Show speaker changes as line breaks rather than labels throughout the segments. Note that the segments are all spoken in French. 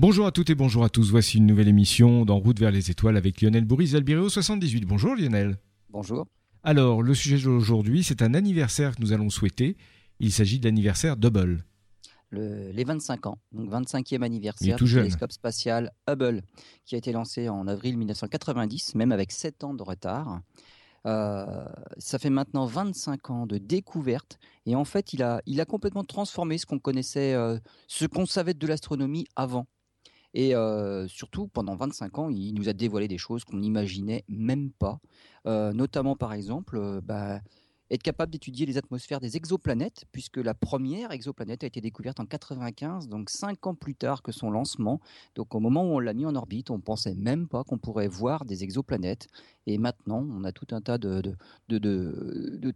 Bonjour à toutes et bonjour à tous. Voici une nouvelle émission d'En route vers les étoiles avec Lionel Bourris Albireo 78. Bonjour Lionel.
Bonjour.
Alors, le sujet d'aujourd'hui, c'est un anniversaire que nous allons souhaiter. Il s'agit de l'anniversaire Hubble.
les 25 ans, donc 25e anniversaire du télescope spatial Hubble, qui a été lancé en avril 1990, même avec 7 ans de retard. Euh, ça fait maintenant 25 ans de découverte et en fait il a, il a complètement transformé ce qu'on connaissait, euh, ce qu'on savait de l'astronomie avant. Et surtout, pendant 25 ans, il nous a dévoilé des choses qu'on n'imaginait même pas. notamment, par exemple, bah, être capable d'étudier les atmosphères des exoplanètes, puisque la première exoplanète a été découverte en 95, donc cinq ans plus tard que son lancement. Donc au moment où on l'a mis en orbite, on ne pensait même pas qu'on pourrait voir des exoplanètes. Et maintenant, on a tout un tas de,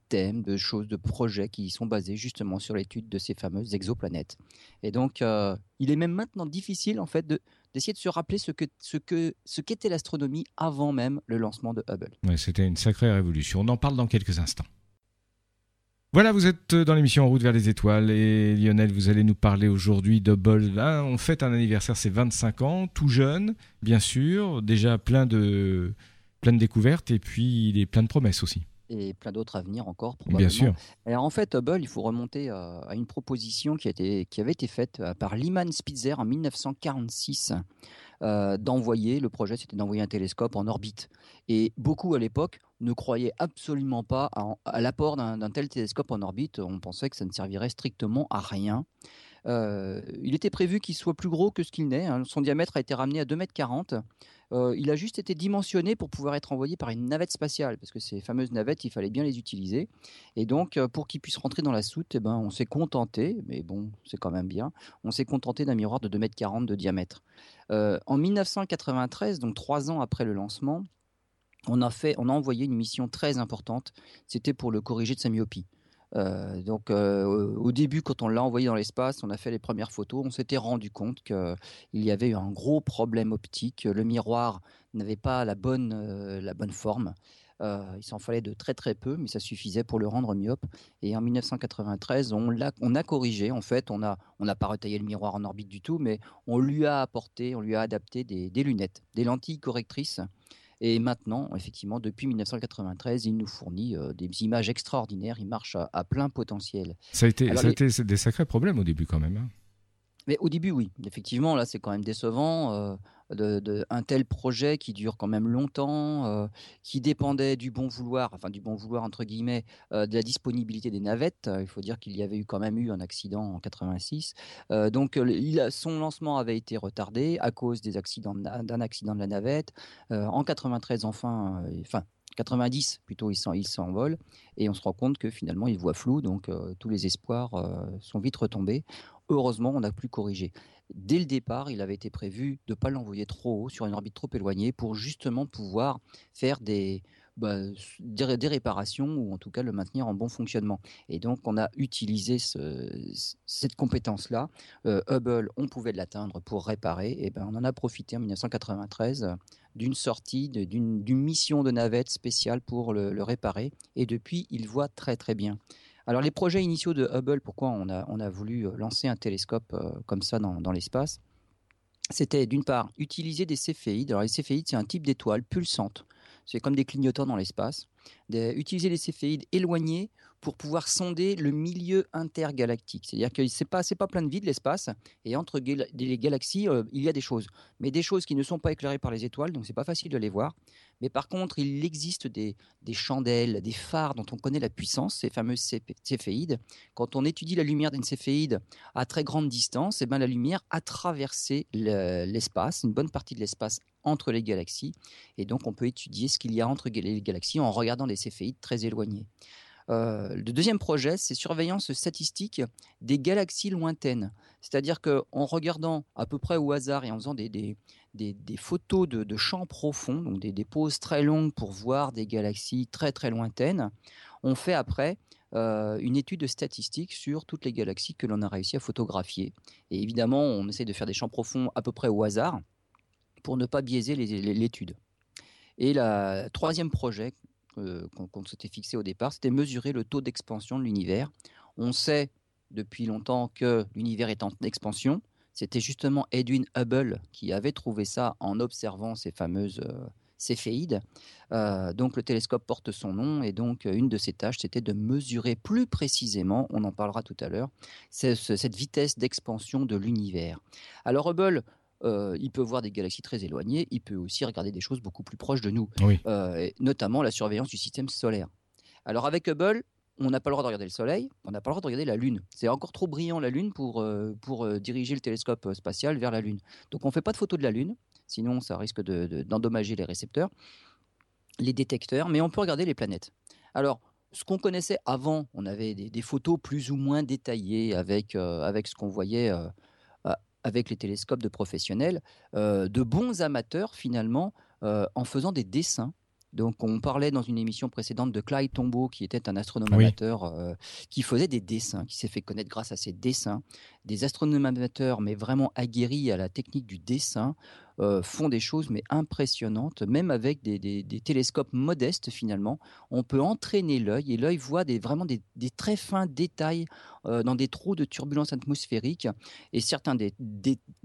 thèmes, de choses, de projets qui sont basés justement sur l'étude de ces fameuses exoplanètes. Et donc, euh, il est même maintenant difficile en fait de d'essayer de se rappeler ce que ce que ce qu'était l'astronomie avant même le lancement de Hubble.
Ouais, c'était une sacrée révolution. On en parle dans quelques instants. Voilà, vous êtes dans l'émission En route vers les étoiles et Lionel, vous allez nous parler aujourd'hui de Bol. on fête un anniversaire, c'est 25 ans, tout jeune, bien sûr, déjà plein de, plein de découvertes et puis il est plein de promesses aussi.
Et plein d'autres à venir encore, probablement.
Bien sûr.
Alors en fait, Hubble, il faut remonter euh, à une proposition qui, a été, qui avait été faite euh, par Lyman Spitzer en 1946. Euh, d'envoyer, le projet c'était d'envoyer un télescope en orbite. Et beaucoup à l'époque ne croyaient absolument pas à, l'apport d'un tel télescope en orbite. On pensait que ça ne servirait strictement à rien. Euh, il était prévu qu'il soit plus gros que ce qu'il n'est. Hein. Son diamètre a été ramené à 2,40 m. Il a juste été dimensionné pour pouvoir être envoyé par une navette spatiale, parce que ces fameuses navettes, il fallait bien les utiliser. Et donc, pour qu'il puisse rentrer dans la soute, eh ben, on s'est contenté, mais bon, c'est quand même bien, on s'est contenté d'un miroir de 2,40 m de diamètre. en 1993, donc trois ans après le lancement, on a, on a envoyé une mission très importante. C'était pour le corriger de sa myopie. Euh, donc euh, au début, quand on l'a envoyé dans l'espace, on a fait les premières photos, on s'était rendu compte qu'il y avait eu un gros problème optique. Le miroir n'avait pas la bonne, euh, la bonne forme. il s'en fallait de très très peu, mais ça suffisait pour le rendre myope. Et en 1993, on, a, on a corrigé. En fait, on n'a on pas retaillé le miroir en orbite du tout, mais on lui a apporté, on lui a adapté des lunettes, des lentilles correctrices et maintenant, effectivement, depuis 1993, il nous fournit euh, des images extraordinaires. Il marche à, plein potentiel.
Ça a été, ça a été des sacrés problèmes au début quand même. Hein.
Mais au début, oui. Effectivement, là, c'est quand même décevant. Euh, de, un tel projet qui dure quand même longtemps, euh, qui dépendait du bon vouloir, enfin du bon vouloir entre guillemets, euh, de la disponibilité des navettes. Il faut dire qu'il y avait eu quand même eu un accident en 86. donc son lancement avait été retardé à cause d'un accident de la navette. en 93, enfin, enfin 90 plutôt, il s'envole et on se rend compte que finalement il voit flou, donc tous les espoirs sont vite retombés. Heureusement, on a pu corriger. Dès le départ, il avait été prévu de ne pas l'envoyer trop haut, sur une orbite trop éloignée, pour justement pouvoir faire des, bah, des, réparations ou en tout cas le maintenir en bon fonctionnement. Et donc on a utilisé cette compétence-là. Euh, Hubble, on pouvait l'atteindre pour réparer. Et ben on en a profité en 1993 d'une sortie, d'une mission de navette spéciale pour le, réparer. Et depuis, il voit très très bien. Alors les projets initiaux de Hubble, pourquoi on a, on a voulu euh, lancer un télescope euh, comme ça dans, l'espace? C'était d'une part utiliser des céphéides. Alors les céphéides, c'est un type d'étoile pulsante. C'est comme des clignotants dans l'espace. Utiliser les céphéides éloignés pour pouvoir sonder le milieu intergalactique. C'est-à-dire que ce n'est pas, pas plein de vide l'espace, et entre les galaxies, euh, il y a des choses. Mais des choses qui ne sont pas éclairées par les étoiles, donc c'est pas facile de les voir. Mais par contre, il existe des, chandelles, des phares dont on connaît la puissance, ces fameuses céphéides. Quand on étudie la lumière d'une céphéide à très grande distance, eh ben, la lumière a traversé l'espace, une bonne partie de l'espace entre les galaxies. Et donc, on peut étudier ce qu'il y a entre les galaxies en regardant des céphéides très éloignées. Euh, le deuxième projet, c'est surveillance statistique des galaxies lointaines. C'est-à-dire qu'en regardant à peu près au hasard et en faisant des, photos de, champs profonds, donc des, pauses très longues pour voir des galaxies très très lointaines, on fait après euh, une étude statistique sur toutes les galaxies que l'on a réussi à photographier. Et évidemment, on essaie de faire des champs profonds à peu près au hasard pour ne pas biaiser l'étude. Et le troisième projet euh, qu'on s'était fixé au départ, c'était mesurer le taux d'expansion de l'univers. On sait depuis longtemps que l'univers est en expansion, C'était justement Edwin Hubble qui avait trouvé ça en observant ces fameuses céphéides. donc le télescope porte son nom et donc une de ses tâches c'était de mesurer plus précisément, on en parlera tout à l'heure, cette vitesse d'expansion de l'univers. Alors Hubble il peut voir des galaxies très éloignées, il peut aussi regarder des choses beaucoup plus proches de nous, notamment la surveillance du système solaire. Alors avec Hubble, on n'a pas le droit de regarder le Soleil, on n'a pas le droit de regarder la Lune. C'est encore trop brillant la Lune pour, pour diriger le télescope spatial vers la Lune. Donc on ne fait pas de photos de la Lune, sinon ça risque d'endommager les récepteurs, les détecteurs, mais on peut regarder les planètes. Alors, ce qu'on connaissait avant, on avait des, photos plus ou moins détaillées avec, avec ce qu'on voyait avec les télescopes de professionnels, de bons amateurs finalement, en faisant des dessins donc, on parlait dans une émission précédente de Clyde Tombaugh, qui était un astronome amateur euh, qui faisait des dessins, qui s'est fait connaître grâce à ses dessins. Des astronomes amateurs, mais vraiment aguerris à la technique du dessin, euh, font des choses mais impressionnantes, même avec des, télescopes modestes finalement. On peut entraîner l'œil et l'œil voit vraiment des, très fins détails euh, dans des trous de turbulence atmosphérique. Et certains des,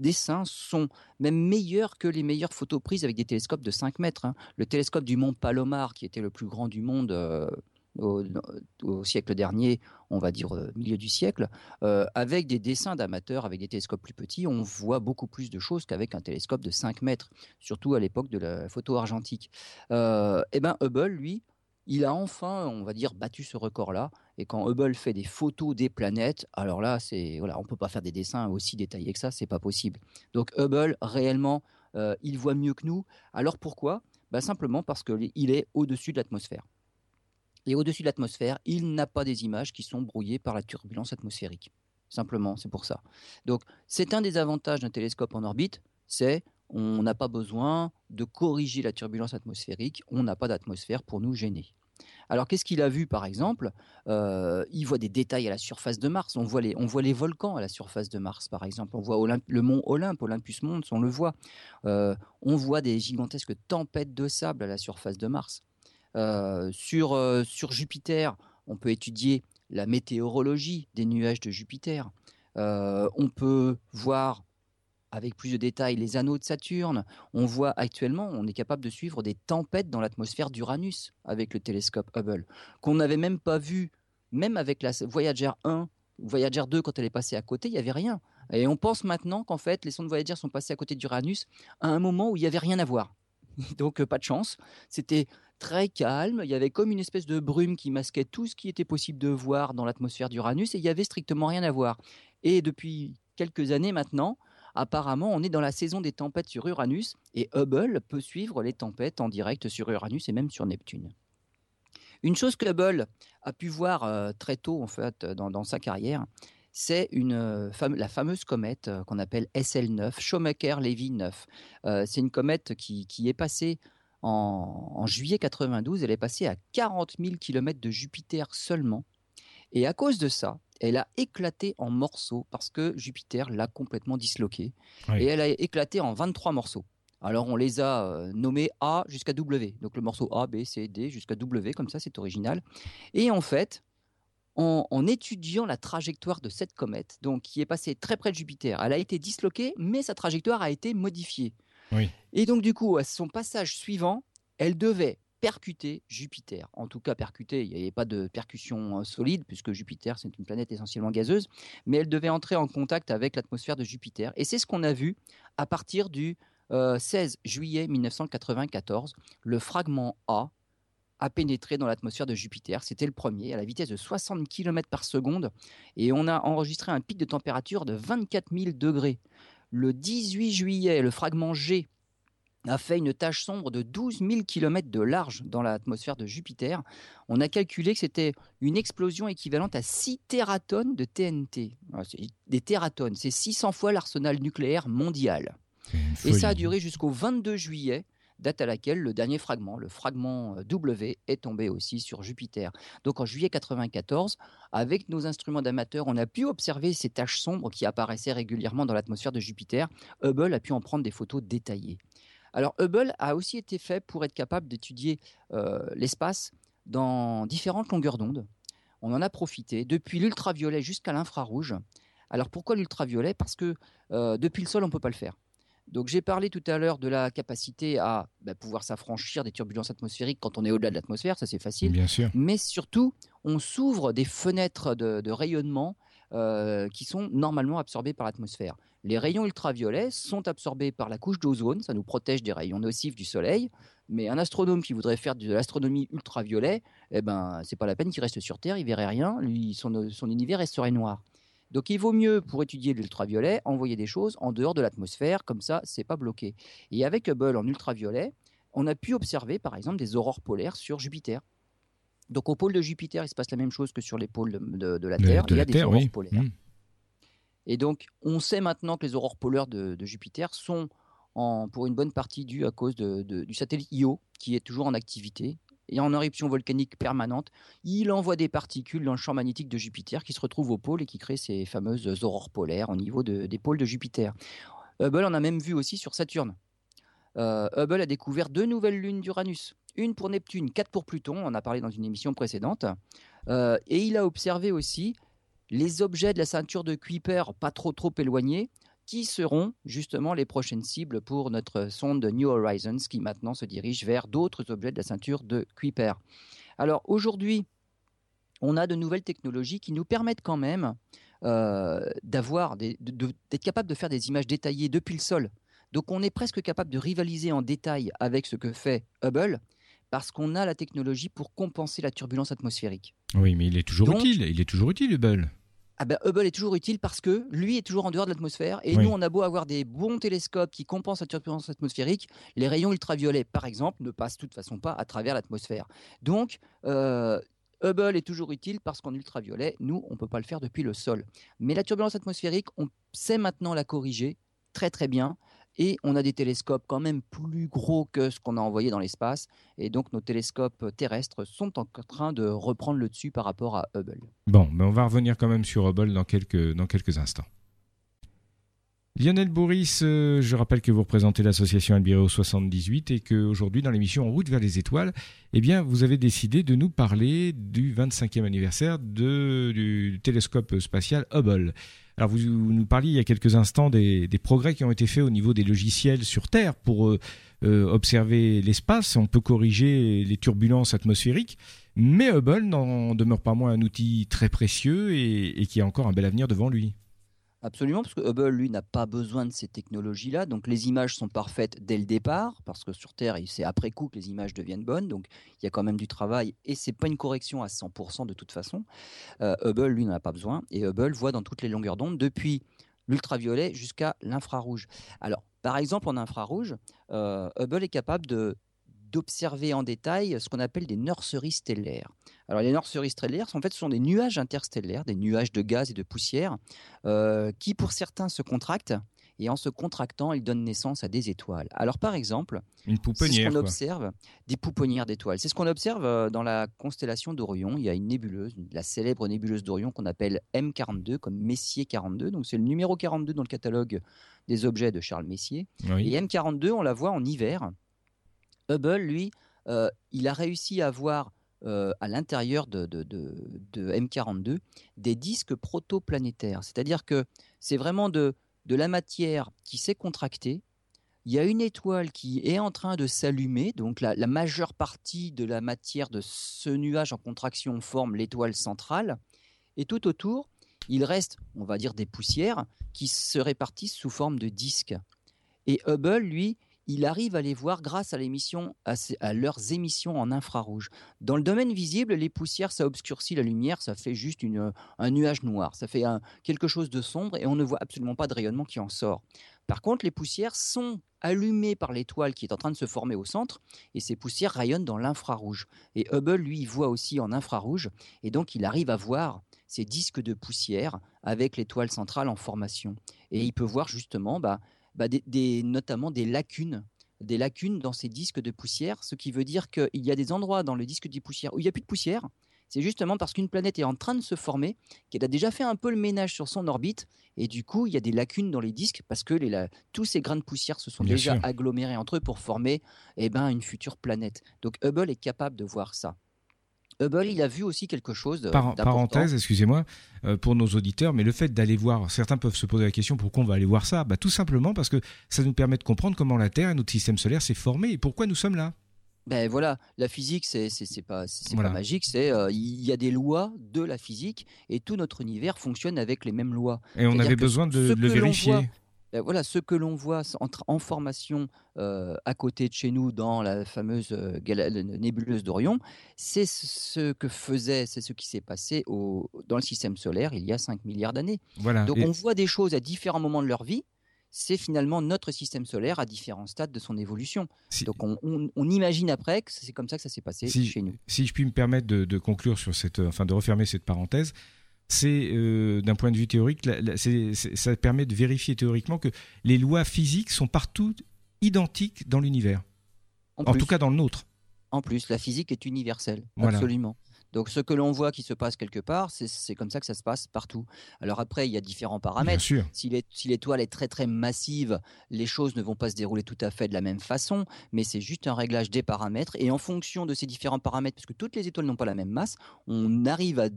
dessins sont même meilleurs que les meilleures photos prises avec des télescopes de 5 mètres. Hein. Le télescope du mont Palomar, qui était le plus grand du monde, euh, au, siècle dernier, on va dire euh, milieu du siècle, euh, avec des dessins d'amateurs, avec des télescopes plus petits, on voit beaucoup plus de choses qu'avec un télescope de 5 mètres, surtout à l'époque de la photo argentique. Euh, et eh ben Hubble, lui, il a enfin, on va dire, battu ce record-là. Et quand Hubble fait des photos des planètes, alors là, c'est voilà, on peut pas faire des dessins aussi détaillés que ça, c'est pas possible. Donc Hubble, réellement, il voit mieux que nous. Alors pourquoi? Bah, simplement parce qu'il est au-dessus de l'atmosphère. Et au-dessus de l'atmosphère, il n'a pas des images qui sont brouillées par la turbulence atmosphérique. Simplement, c'est pour ça. Donc, c'est un des avantages d'un télescope en orbite, c'est on n'a pas besoin de corriger la turbulence atmosphérique, on n'a pas d'atmosphère pour nous gêner. Alors qu'est-ce qu'il a vu par exemple? Euh, Il voit des détails à la surface de Mars, on voit, les, on voit les volcans à la surface de Mars par exemple, on voit le mont Olympe, Olympus Mons, on le voit. Euh, on voit des gigantesques tempêtes de sable à la surface de Mars. Euh, sur, euh, sur Jupiter, on peut étudier la météorologie des nuages de Jupiter. Euh, on peut voir avec plus de détails les anneaux de Saturne. On voit actuellement, on est capable de suivre des tempêtes dans l'atmosphère d'Uranus avec le télescope Hubble, qu'on n'avait même pas vu, même avec la Voyager 1, Voyager 2, quand elle est passée à côté, il n'y avait rien. Et on pense maintenant qu'en fait, les sondes Voyager sont passées à côté d'Uranus à un moment où il n'y avait rien à voir. Donc, pas de chance. C'était très calme. Il y avait comme une espèce de brume qui masquait tout ce qui était possible de voir dans l'atmosphère d'Uranus et il y avait strictement rien à voir. Et depuis quelques années maintenant, apparemment, on est dans la saison des tempêtes sur Uranus et Hubble peut suivre les tempêtes en direct sur Uranus et même sur Neptune. Une chose que Hubble a pu voir euh, très tôt en fait dans, sa carrière, c'est la fameuse comète qu'on appelle SL9, Shoemaker-Levy 9. c'est une comète qui, qui est passée en, juillet 92, elle est passée à 40 000 km de Jupiter seulement. Et à cause de ça, elle a éclaté en morceaux parce que Jupiter l'a complètement disloquée. Et elle a éclaté en 23 morceaux. Alors on les a nommés A jusqu'à W. Donc le morceau A, B, C, D jusqu'à W, comme ça c'est original. Et en fait, en, en, étudiant la trajectoire de cette comète, donc qui est passée très près de Jupiter, elle a été disloquée, mais sa trajectoire a été modifiée. Et donc, du coup, à son passage suivant, elle devait percuter Jupiter. En tout cas, percuter, il n'y avait pas de percussion euh, solide, puisque Jupiter, c'est une planète essentiellement gazeuse, mais elle devait entrer en contact avec l'atmosphère de Jupiter. Et c'est ce qu'on a vu à partir du 16 euh, juillet 1994. Le fragment A a pénétré dans l'atmosphère de Jupiter. C'était le premier, à la vitesse de 60 km par seconde, et on a enregistré un pic de température de 24 000 degrés. Le 18 juillet, le fragment G a fait une tache sombre de 12 000 km de large dans l'atmosphère de Jupiter. On a calculé que c'était une explosion équivalente à 6 tératonnes de TNT. Ah, des tératonnes, c'est 600 fois l'arsenal nucléaire mondial. Et ça a duré jusqu'au 22 juillet date à laquelle le dernier fragment, le fragment euh, W, est tombé aussi sur Jupiter. Donc en juillet 94, avec nos instruments d'amateurs, on a pu observer ces taches sombres qui apparaissaient régulièrement dans l'atmosphère de Jupiter. Hubble a pu en prendre des photos détaillées. Alors Hubble a aussi été fait pour être capable d'étudier euh, l'espace dans différentes longueurs d'onde. On en a profité, depuis l'ultraviolet jusqu'à l'infrarouge, Alors pourquoi l'ultraviolet? Parce que depuis le sol, on ne peut pas le faire. Donc j'ai parlé tout à l'heure de la capacité à bah, pouvoir s'affranchir des turbulences atmosphériques quand on est au-delà de l'atmosphère, ça c'est facile.
Bien sûr.
Mais surtout, on s'ouvre des fenêtres de, rayonnement euh, qui sont normalement absorbées par l'atmosphère. Les rayons ultraviolets sont absorbés par la couche d'ozone, ça nous protège des rayons nocifs du soleil. Mais un astronome qui voudrait faire de l'astronomie ultraviolet, eh ben, c'est pas la peine qu'il reste sur Terre, il verrait rien, lui, son, son univers resterait noir. Donc il vaut mieux, pour étudier l'ultraviolet, envoyer des choses en dehors de l'atmosphère, comme ça, c'est pas bloqué. Et avec Hubble en ultraviolet, on a pu observer, par exemple, des aurores polaires sur Jupiter. Donc au pôle de Jupiter, il se passe la même chose que sur les pôles de, la Terre. il y a des aurores polaires. Mmh. Et donc, on sait maintenant que les aurores polaires de, Jupiter sont en, pour une bonne partie dues à cause du satellite Io, qui est toujours en activité et en éruption volcanique permanente, il envoie des particules dans le champ magnétique de Jupiter qui se retrouvent au pôle et qui créent ces fameuses aurores polaires au niveau des pôles de Jupiter. Hubble en a même vu aussi sur Saturne. Euh, Hubble a découvert deux nouvelles lunes d'Uranus, une pour Neptune, quatre pour Pluton, on en a parlé dans une émission précédente, euh, et il a observé aussi les objets de la ceinture de Kuiper pas trop trop éloignés, qui seront justement les prochaines cibles pour notre sonde New Horizons qui maintenant se dirige vers d'autres objets de la ceinture de Kuiper. Alors aujourd'hui, on a de nouvelles technologies qui nous permettent quand même euh, d'avoir d'être capable de faire des images détaillées depuis le sol. Donc on est presque capable de rivaliser en détail avec ce que fait Hubble parce qu'on a la technologie pour compenser la turbulence atmosphérique.
Oui, mais il est toujours utile. Il est toujours utile, Hubble
ah ben, Hubble est toujours utile parce que lui est toujours en dehors de l'atmosphère et nous on a beau avoir des bons télescopes qui compensent la turbulence atmosphérique, les rayons ultraviolets par exemple ne passent de toute façon pas à travers l'atmosphère. Donc euh, Hubble est toujours utile parce qu'en ultraviolet, nous on ne peut pas le faire depuis le sol. Mais la turbulence atmosphérique, on sait maintenant la corriger très très bien et on a des télescopes quand même plus gros que ce qu'on a envoyé dans l'espace. Et donc nos télescopes terrestres sont en train de reprendre le dessus par rapport à Hubble.
Bon, mais on va revenir quand même sur Hubble dans quelques, dans quelques instants. Lionel Bourris, euh, je rappelle que vous représentez l'association Albireo 78 et qu'aujourd'hui, dans l'émission En route vers les étoiles, eh bien, vous avez décidé de nous parler du 25e anniversaire du télescope spatial Hubble. Alors vous, nous parliez il y a quelques instants des, progrès qui ont été faits au niveau des logiciels sur Terre pour euh, euh, observer l'espace. On peut corriger les turbulences atmosphériques, mais Hubble n'en demeure pas moins un outil très précieux et qui a encore un bel avenir devant lui.
Absolument, parce que Hubble, lui, n'a pas besoin de ces technologies-là. Donc les images sont parfaites dès le départ, parce que sur Terre, c'est après coup que les images deviennent bonnes. Donc il y a quand même du travail, et c'est pas une correction à 100% de toute façon. Euh, Hubble, lui, n'en a pas besoin, et Hubble voit dans toutes les longueurs d'onde, depuis l'ultraviolet jusqu'à l'infrarouge. Alors, par exemple, en infrarouge, euh, Hubble est capable de d'observer en détail ce qu'on appelle des nurseries stellaires. Alors les nurseries stellaires, en fait, ce sont des nuages interstellaires, des nuages de gaz et de poussière, euh, qui pour certains se contractent et en se contractant, ils donnent naissance à des étoiles. Alors par exemple,
une pouponnière,
ce qu'on observe, des pouponnières d'étoiles. C'est ce qu'on observe euh, dans la constellation d'Orion. Il y a une nébuleuse, la célèbre nébuleuse d'Orion qu'on appelle M42, comme Messier 42. Donc c'est le numéro 42 dans le catalogue des objets de Charles Messier. Et M42, on la voit en hiver. Hubble, lui, euh, il a réussi à voir euh, à l'intérieur de, M42 des disques protoplanétaires. C'est-à-dire que c'est vraiment de, la matière qui s'est contractée. Il y a une étoile qui est en train de s'allumer, donc la, majeure partie de la matière de ce nuage en contraction forme l'étoile centrale. Et tout autour, il reste, on va dire, des poussières qui se répartissent sous forme de disques. Et Hubble, lui, il arrive à les voir grâce à, leurs émissions en infrarouge. Dans le domaine visible, les poussières, ça obscurcit la lumière, ça fait juste un nuage noir, ça fait quelque chose de sombre et on ne voit absolument pas de rayonnement qui en sort. Par contre, les poussières sont allumées par l'étoile qui est en train de se former au centre et ces poussières rayonnent dans l'infrarouge. Et Hubble, lui, voit aussi en infrarouge et donc il arrive à voir ces disques de poussière avec l'étoile centrale en formation. Et il peut voir justement bah, bah, des, notamment des lacunes des lacunes dans ces disques de poussière, ce qui veut dire qu'il y a des endroits dans le disque de poussière où il n'y a plus de poussière. C'est justement parce qu'une planète est en train de se former qu'elle a déjà fait un peu le ménage sur son orbite et du coup il y a des lacunes dans les disques parce que les, tous ces grains de poussière se sont déjà agglomérés entre eux pour former eh ben, une future planète. Donc Hubble est capable de voir ça. Hubble, il a vu aussi quelque chose. De,
parenthèse, excusez-moi, euh, pour nos auditeurs, mais le fait d'aller voir, certains peuvent se poser la question pourquoi on va aller voir ça? Bah, Tout simplement parce que ça nous permet de comprendre comment la Terre et notre système solaire s'est formé et pourquoi nous sommes là.
Ben voilà, la physique, c'est pas, pas magique, c'est euh, il y a des lois de la physique et tout notre univers fonctionne avec les mêmes lois.
Et on avait besoin de, le vérifier.
Ben voilà, ce que l'on voit en, formation euh, à côté de chez nous dans la fameuse nébuleuse d'Orion, c'est ce que faisait, c'est ce qui s'est passé au, dans le système solaire il y a 5 milliards d'années. Voilà. Donc on voit des choses à différents moments de leur vie. C'est finalement notre système solaire à différents stades de son évolution. Donc on, imagine après que c'est comme ça que ça s'est passé chez nous.
Si je puis me permettre de, de conclure sur cette, enfin de refermer cette parenthèse, c'est euh, d'un point de vue théorique, ça permet de vérifier théoriquement que les lois physiques sont partout identiques dans l'univers. En, tout cas dans le nôtre.
En plus, la physique est universelle, absolument. Donc ce que l'on voit qui se passe quelque part, c'est comme ça que ça se passe partout. Alors après, il y a différents paramètres. Si l'étoile est très très massive, les choses ne vont pas se dérouler tout à fait de la même façon, mais c'est juste un réglage des paramètres. Et en fonction de ces différents paramètres, parce que toutes les étoiles n'ont pas la même masse, on arrive à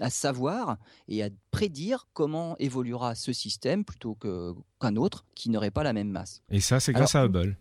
à savoir et à prédire comment évoluera ce système plutôt qu'un autre qui n'aurait pas la même masse.
Et ça, c'est grâce à Hubble.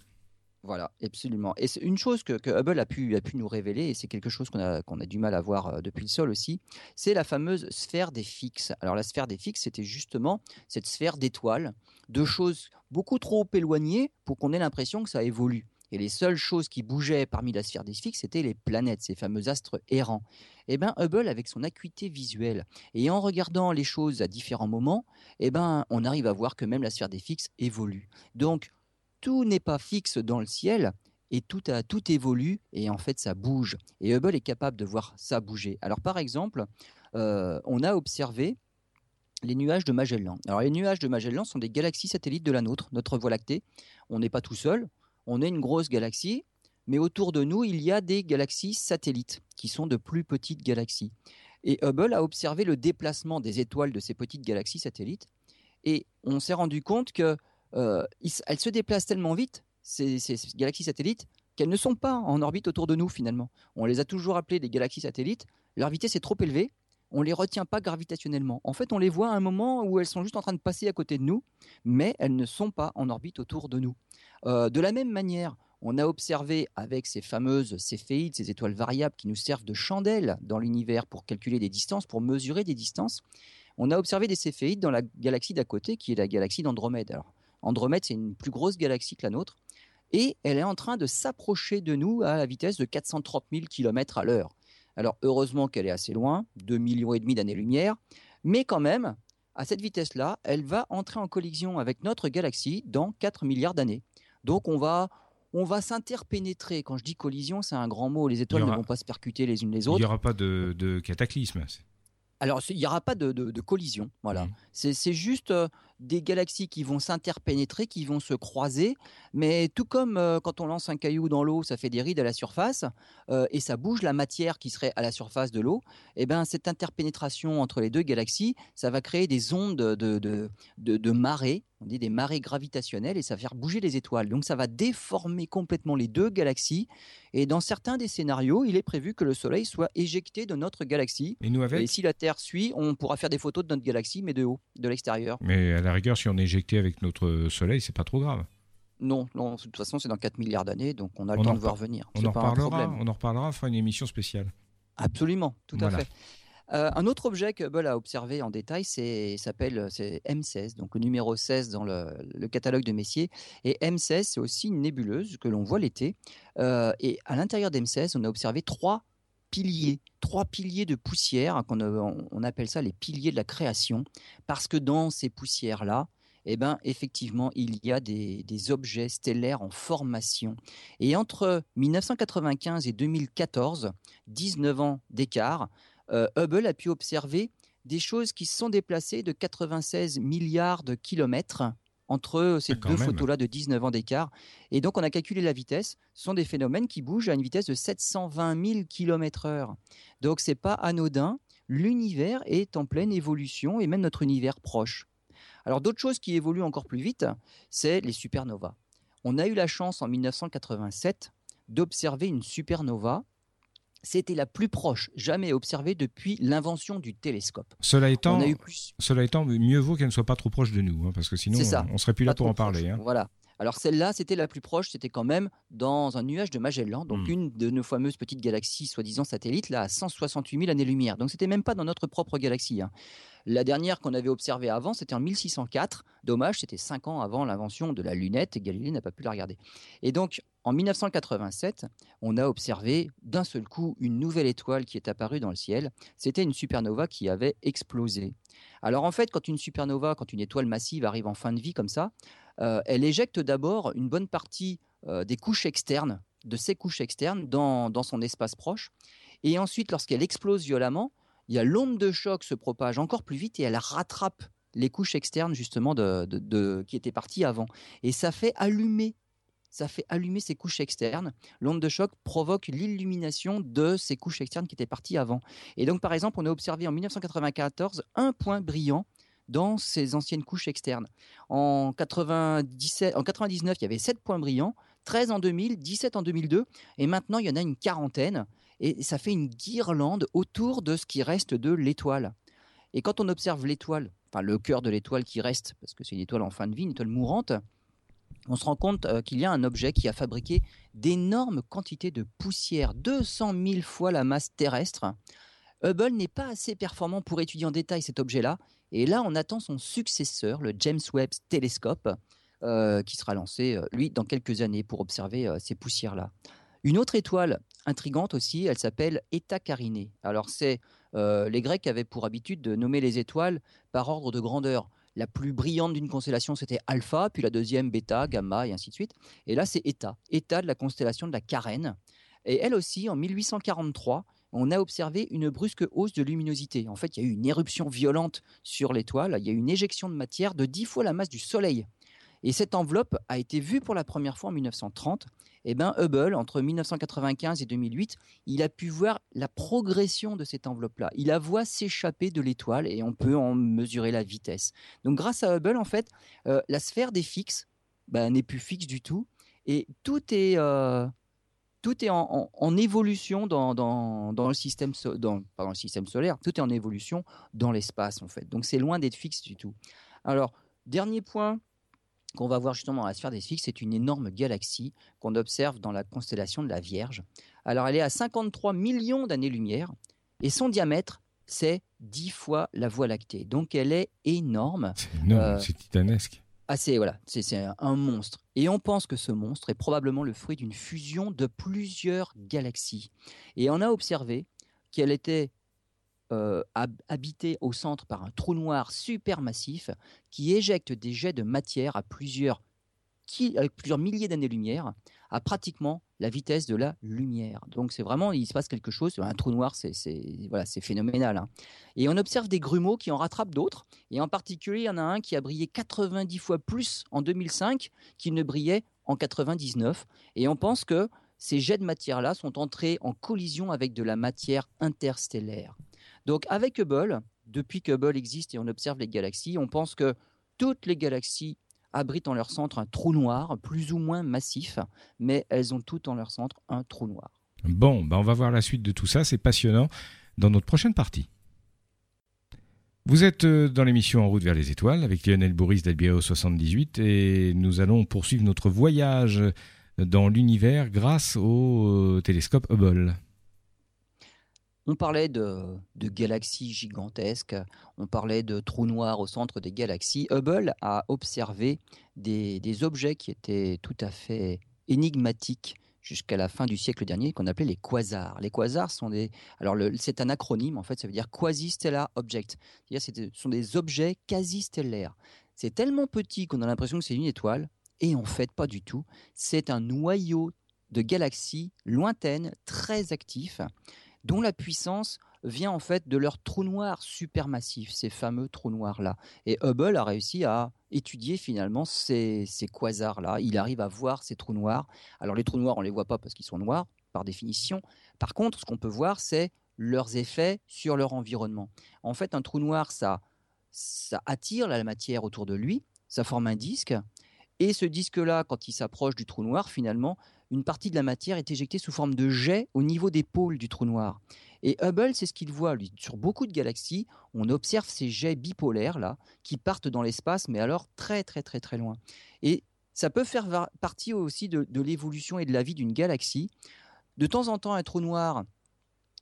Voilà, absolument. Et c'est une chose que, Hubble a pu, a pu nous révéler, et c'est quelque chose qu'on a, qu'on a du mal à voir euh, depuis le sol aussi, c'est la fameuse sphère des fixes. Alors la sphère des fixes, c'était justement cette sphère d'étoiles, de choses beaucoup trop éloignées pour qu'on ait l'impression que ça évolue. Et les seules choses qui bougeaient parmi la sphère des fixes, c'était les planètes, ces fameux astres errants. Eh bien, Hubble, avec son acuité visuelle, et en regardant les choses à différents moments, eh ben, on arrive à voir que même la sphère des fixes évolue. Donc, tout n'est pas fixe dans le ciel, et tout, a, tout évolue, et en fait, ça bouge. Et Hubble est capable de voir ça bouger. Alors, par exemple, euh, on a observé les nuages de Magellan. Alors, les nuages de Magellan sont des galaxies satellites de la nôtre, notre Voie lactée. On n'est pas tout seul, on est une grosse galaxie, mais autour de nous, il y a des galaxies satellites, qui sont de plus petites galaxies. Et Hubble a observé le déplacement des étoiles de ces petites galaxies satellites, et on s'est rendu compte qu'elles euh, se déplacent tellement vite, ces, galaxies satellites, qu'elles ne sont pas en orbite autour de nous finalement. On les a toujours appelées des galaxies satellites, leur vitesse est trop élevée, on les retient pas gravitationnellement. En fait, on les voit à un moment où elles sont juste en train de passer à côté de nous, mais elles ne sont pas en orbite autour de nous. Euh, de la même manière, on a observé avec ces fameuses céphéides, ces étoiles variables qui nous servent de chandelles dans l'univers pour calculer des distances, pour mesurer des distances, on a observé des céphéides dans la galaxie d'à côté, qui est la galaxie d'Andromède. Alors, Andromède, c'est une plus grosse galaxie que la nôtre, et elle est en train de s'approcher de nous à la vitesse de 430 000 km à l'heure. Alors, heureusement qu'elle est assez loin, 2 millions et demi d'années-lumière, mais quand même, à cette vitesse-là, elle va entrer en collision avec notre galaxie dans 4 milliards d'années. Donc on va, on va s'interpénétrer. Quand je dis collision, c'est un grand mot. Les étoiles ne vont pas se percuter les unes les autres.
Il n'y aura pas de, cataclysme.
Alors, il n'y aura pas de, collision. Voilà. Mmh. C'est juste euh, des galaxies qui vont s'interpénétrer, qui vont se croiser. Mais tout comme euh, quand on lance un caillou dans l'eau, ça fait des rides à la surface euh, et ça bouge la matière qui serait à la surface de l'eau. Et eh ben cette interpénétration entre les deux galaxies, ça va créer des ondes de, de, de, marée, on dit des marées gravitationnelles, et ça va faire bouger les étoiles. Donc ça va déformer complètement les deux galaxies. Et dans certains des scénarios, il est prévu que le Soleil soit éjecté de notre galaxie.
Et nous avec?
Et si la Terre suit, on pourra faire des photos de notre galaxie, mais de haut, de l'extérieur.
Mais la rigueur, si on est éjecté avec notre Soleil, c'est pas trop grave.
Non, non, de toute façon, c'est dans 4 milliards d'années, donc on a le temps de voir venir.
On en, reparlera, on en reparlera, on fera une émission spéciale.
Absolument, tout à fait. Euh, un autre objet que Hubble a observé en détail, c'est s'appelle M16, donc le numéro 16 dans le, catalogue de Messier. Et M16, c'est aussi une nébuleuse que l'on voit l'été. Euh, et à l'intérieur d'M16, on a observé trois piliers, trois piliers de poussière, qu'on on appelle ça les piliers de la création, parce que dans ces poussières-là, eh ben, effectivement, il y a des, objets stellaires en formation. Et entre 1995 et 2014, 19 ans d'écart, euh, Hubble a pu observer des choses qui se sont déplacées de 96 milliards de kilomètres entre ces ah, deux photos-là de 19 ans d'écart. Et donc, on a calculé la vitesse. Ce sont des phénomènes qui bougent à une vitesse de 720 000 km/h. Donc, c'est pas anodin. L'univers est en pleine évolution et même notre univers proche. Alors, d'autres choses qui évoluent encore plus vite, c'est les supernovas. On a eu la chance en 1987 d'observer une supernova c'était la plus proche jamais observée depuis l'invention du télescope.
Cela étant, cela étant mieux vaut qu'elle ne soit pas trop proche de nous, hein, parce que sinon on, ne serait plus là pour en parler. Hein.
Voilà. Alors celle-là, c'était la plus proche, c'était quand même dans un nuage de Magellan, donc hmm. une de nos fameuses petites galaxies soi-disant satellites, là à 168 000 années-lumière. Donc c'était même pas dans notre propre galaxie. Hein. La dernière qu'on avait observée avant, c'était en 1604. Dommage, c'était cinq ans avant l'invention de la lunette et Galilée n'a pas pu la regarder. Et donc en 1987, on a observé d'un seul coup une nouvelle étoile qui est apparue dans le ciel. C'était une supernova qui avait explosé. Alors en fait, quand une supernova, quand une étoile massive arrive en fin de vie comme ça, elle éjecte d'abord une bonne partie euh, des couches externes, de ses couches externes, dans, son espace proche. Et ensuite, lorsqu'elle explose violemment, il y a l'onde de choc se propage encore plus vite et elle rattrape les couches externes justement qui étaient parties avant. Et ça fait allumer ça fait allumer ces couches externes. L'onde de choc provoque l'illumination de ces couches externes qui étaient parties avant. Et donc, par exemple, on a observé en 1994 un point brillant dans ces anciennes couches externes. En, 97, en 99, il y avait 7 points brillants, 13 en 2000, 17 en 2002, et maintenant il y en a une quarantaine, et ça fait une guirlande autour de ce qui reste de l'étoile. Et quand on observe l'étoile, enfin le cœur de l'étoile qui reste, parce que c'est une étoile en fin de vie, une étoile mourante, on se rend compte euh, qu'il y a un objet qui a fabriqué d'énormes quantités de poussière, 200 000 fois la masse terrestre. Hubble n'est pas assez performant pour étudier en détail cet objet-là, et là on attend son successeur, le James Webb Telescope, euh, qui sera lancé, euh, lui, dans quelques années pour observer ces poussières-là. Une autre étoile intrigante aussi, elle s'appelle Eta Carinée. Alors c'est les Grecs avaient pour habitude de nommer les étoiles par ordre de grandeur. La plus brillante d'une constellation, c'était Alpha, puis la deuxième, Beta, Gamma, et ainsi de suite. Et là, c'est Eta, Eta de la constellation de la Carène. Et elle aussi, en 1843, on a observé une brusque hausse de luminosité. En fait, il y a eu une éruption violente sur l'étoile, il y a eu une éjection de matière de 10 fois la masse du Soleil. Et cette enveloppe a été vue pour la première fois en 1930 eh ben, Hubble, entre 1995 et 2008, il a pu voir la progression de cette enveloppe-là. Il la voit s'échapper de l'étoile et on peut en mesurer la vitesse. Donc grâce à Hubble, en fait, euh, la sphère des fixes ben, n'est plus fixe du tout et tout est, euh, tout est en, évolution dans, dans, le système dans, le système solaire, tout est en évolution dans l'espace en fait. Donc c'est loin d'être fixe du tout. Alors, dernier point, qu'on va voir justement dans la sphère des Sphinx, c'est une énorme galaxie qu'on observe dans la constellation de la Vierge. Alors elle est à 53 millions d'années-lumière et son diamètre, c'est 10 fois la Voie lactée. Donc elle est énorme.
C'est énorme, euh, c'est titanesque.
C'est voilà, c'est un monstre. Et on pense que ce monstre est probablement le fruit d'une fusion de plusieurs galaxies. Et on a observé qu'elle était euh, habité au centre par un trou noir supermassif qui éjecte des jets de matière à plusieurs milliers d'années-lumière à pratiquement la vitesse de la lumière. Donc c'est vraiment, il se passe quelque chose. Un trou noir, c'est voilà, c'est phénoménal. Hein. Et on observe des grumeaux qui en rattrapent d'autres. Et en particulier, il y en a un qui a brillé 90 fois plus en 2005 qu'il ne brillait en 99. Et on pense que ces jets de matière-là sont entrés en collision avec de la matière interstellaire. Donc avec Hubble, depuis que Hubble existe et on observe les galaxies, on pense que toutes les galaxies abritent en leur centre un trou noir, plus ou moins massif, mais elles ont toutes en leur centre un trou noir.
Bon, ben on va voir la suite de tout ça, c'est passionnant, dans notre prochaine partie. Vous êtes euh, dans l'émission En route vers les étoiles avec Lionel Boris d'Albiao 78 et nous allons poursuivre notre voyage dans l'univers grâce au euh, télescope Hubble.
On parlait de, galaxies gigantesques, on parlait de trous noirs au centre des galaxies. Hubble a observé des, objets qui étaient tout à fait énigmatiques jusqu'à la fin du siècle dernier, qu'on appelait les quasars. Les quasars sont des. Alors, c'est un acronyme, en fait, ça veut dire quasi-stellar object. C'est-à-dire, ce sont des objets quasi-stellaires. C'est tellement petit qu'on a l'impression que c'est une étoile, et en fait, pas du tout. C'est un noyau de galaxies lointaines, très actif, dont la puissance vient en fait de leurs trous noirs supermassifs, ces fameux trous noirs-là. Et Hubble a réussi à étudier finalement ces, quasars-là. Il arrive à voir ces trous noirs. Alors les trous noirs, on ne les voit pas parce qu'ils sont noirs, par définition. Par contre, ce qu'on peut voir, c'est leurs effets sur leur environnement. En fait, un trou noir, ça, ça attire la matière autour de lui, ça forme un disque, Et ce disque-là, quand il s'approche du trou noir, finalement, une partie de la matière est éjectée sous forme de jet au niveau des pôles du trou noir. Et Hubble, c'est ce qu'il voit, lui. Sur beaucoup de galaxies, on observe ces jets bipolaires, là, qui partent dans l'espace, mais alors très, très, très, très loin. Et ça peut faire partie aussi de, de l'évolution et de la vie d'une galaxie. De temps en temps, un trou noir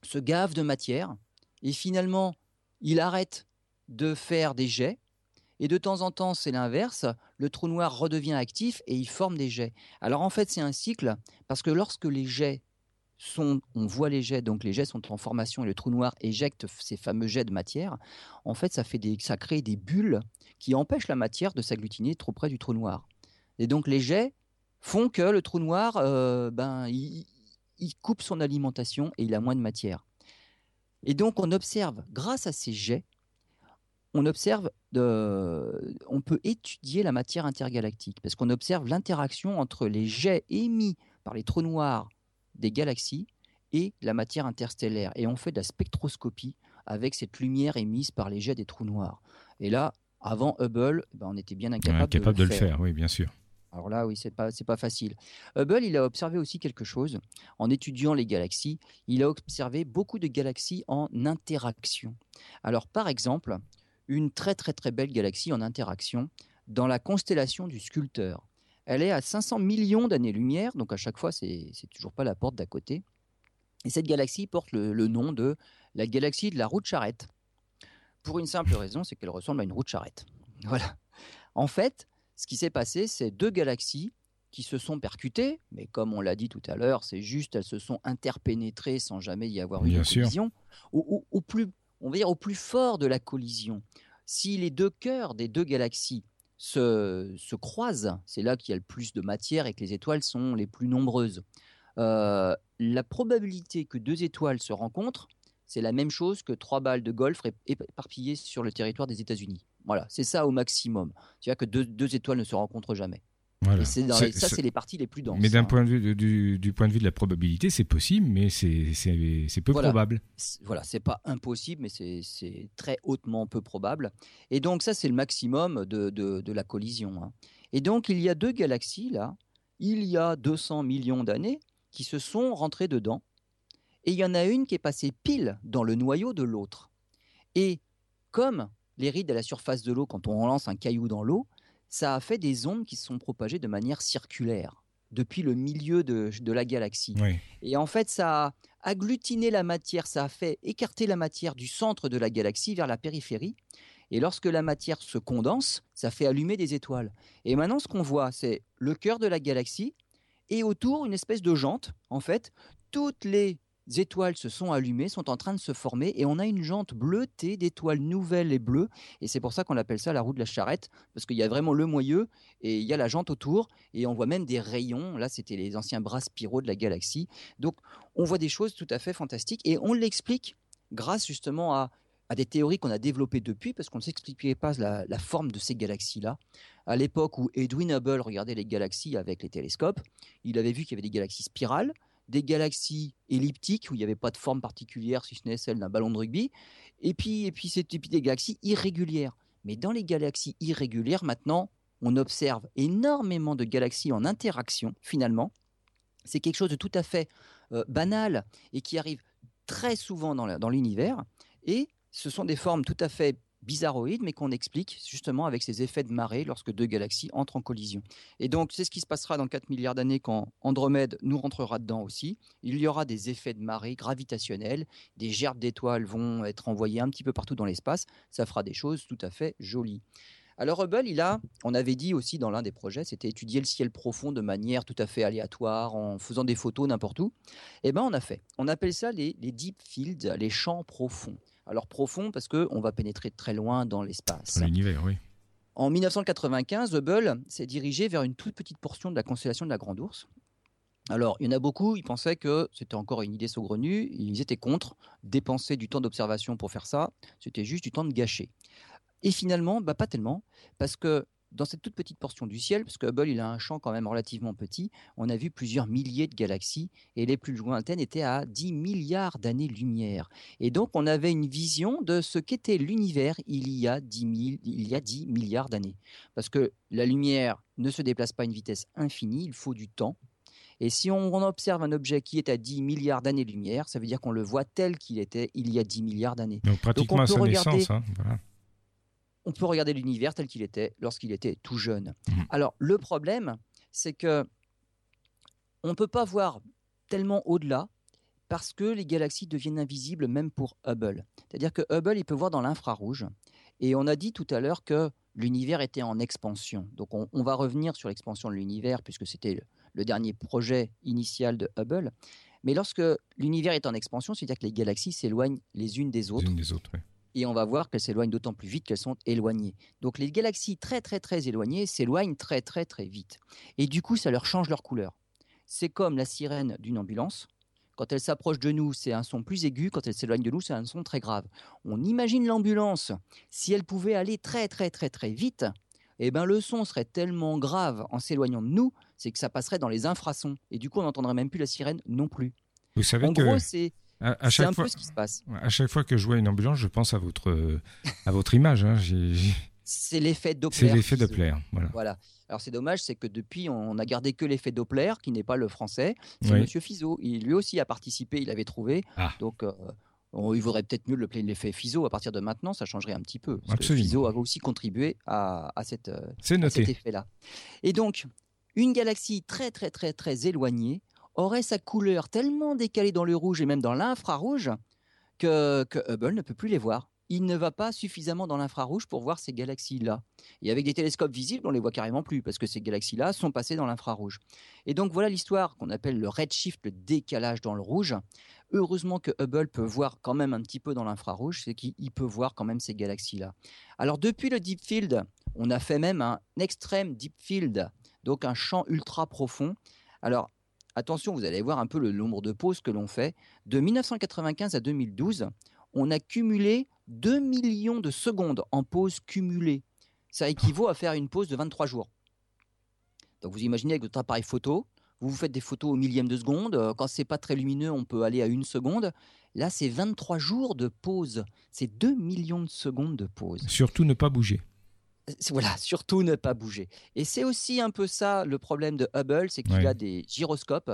se gave de matière, et finalement, il arrête de faire des jets, et de temps en temps, c'est l'inverse. Le trou noir redevient actif et il forme des jets. Alors en fait, c'est un cycle parce que lorsque les jets sont, on voit les jets, donc les jets sont en formation et le trou noir éjecte ces fameux jets de matière. En fait, ça fait des, ça crée des bulles qui empêchent la matière de s'agglutiner trop près du trou noir. Et donc les jets font que le trou noir, euh, ben, il, il coupe son alimentation et il a moins de matière. Et donc on observe, grâce à ces jets, on observe, on peut étudier la matière intergalactique parce qu'on observe l'interaction entre les jets émis par les trous noirs des galaxies et la matière interstellaire. Et on fait de la spectroscopie avec cette lumière émise par les jets des trous noirs. Et là, avant Hubble, ben, on était bien incapable,
de, le, faire. Oui, bien sûr.
Alors là, oui, c'est pas, pas facile. Hubble, il a observé aussi quelque chose en étudiant les galaxies. Il a observé beaucoup de galaxies en interaction. Alors, par exemple, une très très très belle galaxie en interaction dans la constellation du sculpteur. Elle est à 500 millions d'années-lumière, donc à chaque fois, c'est toujours pas la porte d'à côté. Et cette galaxie porte le, nom de la galaxie de la roue de charrette. Pour une simple raison, c'est qu'elle ressemble à une roue de charrette. Voilà. En fait, ce qui s'est passé, c'est deux galaxies qui se sont percutées, mais comme on l'a dit tout à l'heure, c'est juste elles se sont interpénétrées sans jamais y avoir eu de collision. au, plus on va dire au plus fort de la collision, si les deux cœurs des deux galaxies se, croisent, c'est là qu'il y a le plus de matière et que les étoiles sont les plus nombreuses. Euh, la probabilité que deux étoiles se rencontrent, c'est la même chose que trois balles de golf éparpillées sur le territoire des États-Unis. Voilà, c'est ça au maximum. C'est-à-dire que deux étoiles ne se rencontrent jamais ça, c'est les parties les plus denses.
Mais d'un hein. point de vue du, point de vue de la probabilité, c'est possible, mais c'est peu probable.
Voilà, c'est pas impossible, mais c'est très hautement peu probable. Et donc ça, c'est le maximum de, de, la collision. Hein. Et donc il y a deux galaxies là, il y a 200 millions d'années, qui se sont rentrées dedans. Et il y en a une qui est passée pile dans le noyau de l'autre. Et comme les rides à la surface de l'eau, quand on lance un caillou dans l'eau, ça a fait des ondes qui se sont propagées de manière circulaire depuis le milieu de, la galaxie. Et en fait, ça a agglutiné la matière, ça a fait écarter la matière du centre de la galaxie vers la périphérie. Et lorsque la matière se condense, ça fait allumer des étoiles. Et maintenant, ce qu'on voit, c'est le cœur de la galaxie et autour une espèce de jante. En fait, toutes les étoiles se sont allumées, sont en train de se former, et on a une jante bleutée d'étoiles nouvelles et bleues, et c'est pour ça qu'on appelle ça la roue de la charrette, parce qu'il y a vraiment le moyeu, et il y a la jante autour, et on voit même des rayons, là c'était les anciens bras spiraux de la galaxie, donc on voit des choses tout à fait fantastiques, et on l'explique grâce justement à, des théories qu'on a développées depuis, parce qu'on ne s'expliquait pas la, la, forme de ces galaxies-là. À l'époque où Edwin Hubble regardait les galaxies avec les télescopes, il avait vu qu'il y avait des galaxies spirales, des galaxies elliptiques où il n'y avait pas de forme particulière si ce n'est celle d'un ballon de rugby, et puis, et puis, des galaxies irrégulières. Mais dans les galaxies irrégulières, maintenant, on observe énormément de galaxies en interaction, finalement. C'est quelque chose de tout à fait euh, banal et qui arrive très souvent dans l'univers. Et ce sont des formes tout à fait bizarroïde, mais qu'on explique justement avec ces effets de marée lorsque deux galaxies entrent en collision. Et donc, c'est ce qui se passera dans 4 milliards d'années quand Andromède nous rentrera dedans aussi. Il y aura des effets de marée gravitationnels, des gerbes d'étoiles vont être envoyées un petit peu partout dans l'espace. Ça fera des choses tout à fait jolies. Alors Hubble, il a, on avait dit aussi dans l'un des projets, c'était étudier le ciel profond de manière tout à fait aléatoire, en faisant des photos n'importe où. Eh bien, on a fait. On appelle ça les, les deep fields, les champs profonds. Alors profond parce qu'on va pénétrer très loin dans l'espace.
L'univers, oui.
En 1995, Hubble s'est dirigé vers une toute petite portion de la constellation de la Grande Ourse. Alors, il y en a beaucoup, ils pensaient que c'était encore une idée saugrenue, ils étaient contre, dépenser du temps d'observation pour faire ça, c'était juste du temps de gâcher. Et finalement, bah, pas tellement, parce que dans cette toute petite portion du ciel, parce que Hubble il a un champ quand même relativement petit, on a vu plusieurs milliers de galaxies et les plus lointaines étaient à 10 milliards d'années-lumière. Et donc on avait une vision de ce qu'était l'univers il y a 10 il y a 10 milliards d'années. Parce que la lumière ne se déplace pas à une vitesse infinie, il faut du temps. Et si on observe un objet qui est à 10 milliards d'années-lumière, ça veut dire qu'on le voit tel qu'il était il y a 10 milliards d'années.
Donc pratiquement à sa naissance. Hein,
on peut regarder l'univers tel qu'il était lorsqu'il était tout jeune. Mmh. Alors le problème, c'est que on ne peut pas voir tellement au-delà parce que les galaxies deviennent invisibles même pour Hubble. C'est-à-dire que Hubble, il peut voir dans l'infrarouge. Et on a dit tout à l'heure que l'univers était en expansion. Donc on, va revenir sur l'expansion de l'univers puisque c'était le, dernier projet initial de Hubble. Mais lorsque l'univers est en expansion, c'est-à-dire que les galaxies s'éloignent les unes des autres.
Les unes des autres,
Et on va voir qu'elles s'éloignent d'autant plus vite qu'elles sont éloignées. Donc les galaxies très très très éloignées s'éloignent très très très vite. Et du coup, ça leur change leur couleur. C'est comme la sirène d'une ambulance. Quand elle s'approche de nous, c'est un son plus aigu. Quand elle s'éloigne de nous, c'est un son très grave. On imagine l'ambulance. Si elle pouvait aller très très très très vite, eh ben le son serait tellement grave en s'éloignant de nous, c'est que ça passerait dans les infrasons. Et du coup, on n'entendrait même plus la sirène non plus.
Vous savez
en
que...
gros, c'est
à, chaque
un
fois,
peu ce qui se passe.
À chaque fois que je vois une ambulance, je pense à votre, à votre image. Hein.
C'est l'effet Doppler.
C'est l'effet Doppler, voilà.
voilà. Alors c'est dommage, c'est que depuis, on a gardé que l'effet Doppler, qui n'est pas le français. C'est Monsieur Fizeau. Il lui aussi a participé, il avait trouvé. Ah. Donc euh, il vaudrait peut-être mieux l'effet Fizeau à partir de maintenant, ça changerait un petit peu. Parce que Fizeau a aussi contribué à, cette, euh, à cet effet-là. Et donc, une galaxie très très très très éloignée aurait sa couleur tellement décalée dans le rouge et même dans l'infrarouge que, que Hubble ne peut plus les voir il ne va pas suffisamment dans l'infrarouge pour voir ces galaxies-là. Et avec des télescopes visibles, on les voit carrément plus parce que ces galaxies-là sont passées dans l'infrarouge. Et donc voilà l'histoire qu'on appelle le redshift, le décalage dans le rouge. Heureusement que Hubble peut voir quand même un petit peu dans l'infrarouge, c'est qu'il peut voir quand même ces galaxies-là. Alors depuis le deep field, on a fait même un extrême deep field, donc un champ ultra profond. Alors attention, vous allez voir un peu le nombre de pauses que l'on fait. De 1995 à 2012, on a cumulé 2 millions de secondes en pause cumulée. Ça équivaut à faire une pause de 23 jours. Donc vous imaginez avec votre appareil photo, vous vous faites des photos au millième de seconde. Euh, quand c'est pas très lumineux, on peut aller à une seconde. Là, c'est 23 jours de pause. C'est 2 millions de secondes de pause.
Surtout ne pas bouger.
Voilà, surtout ne pas bouger. Et c'est aussi un peu ça le problème de Hubble, c'est qu'il a des gyroscopes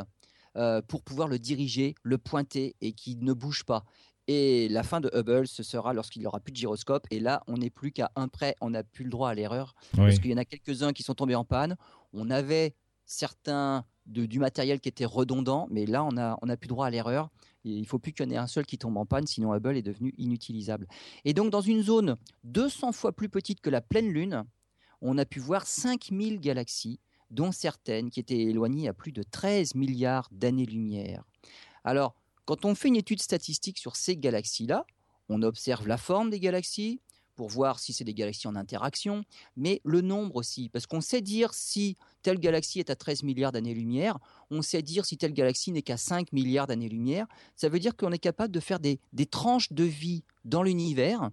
euh, pour pouvoir le diriger, le pointer et qu'il ne bouge pas. Et la fin de Hubble, ce sera lorsqu'il n'y aura plus de gyroscope. Et là, on n'est plus qu'à un près, on n'a plus le droit à l'erreur. Parce qu'il y en a quelques-uns qui sont tombés en panne. On avait certains du matériel qui était redondant, mais là, on n'a on a plus droit à l'erreur. Il faut plus qu'il y en ait un seul qui tombe en panne, sinon Hubble est devenu inutilisable. Et donc, dans une zone 200 fois plus petite que la pleine Lune, on a pu voir 5000 galaxies, dont certaines qui étaient éloignées à plus de 13 milliards d'années-lumière. Alors, quand on fait une étude statistique sur ces galaxies-là, on observe la forme des galaxies pour voir si c'est des galaxies en interaction, mais le nombre aussi, parce qu'on sait dire si telle galaxie est à 13 milliards d'années-lumière, on sait dire si telle galaxie n'est qu'à 5 milliards d'années-lumière, ça veut dire qu'on est capable de faire des, tranches de vie dans l'univers,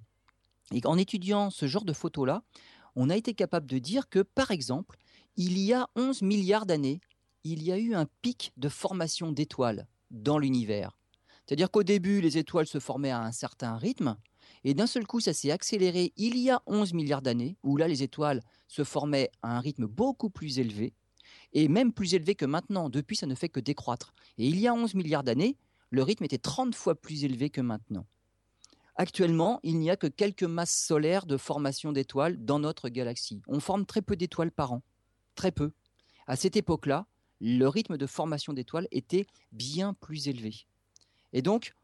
et en étudiant ce genre de photos-là, on a été capable de dire que, par exemple, il y a 11 milliards d'années, il y a eu un pic de formation d'étoiles dans l'univers. C'est-à-dire qu'au début, les étoiles se formaient à un certain rythme, et d'un seul coup, ça s'est accéléré il y a 11 milliards d'années, où là, les étoiles se formaient à un rythme beaucoup plus élevé, et même plus élevé que maintenant. Depuis, ça ne fait que décroître. Et il y a 11 milliards d'années, le rythme était 30 fois plus élevé que maintenant. Actuellement, il n'y a que quelques masses solaires de formation d'étoiles dans notre galaxie. On forme très peu d'étoiles par an. Très peu. À cette époque-là, le rythme de formation d'étoiles était bien plus élevé. Et donc,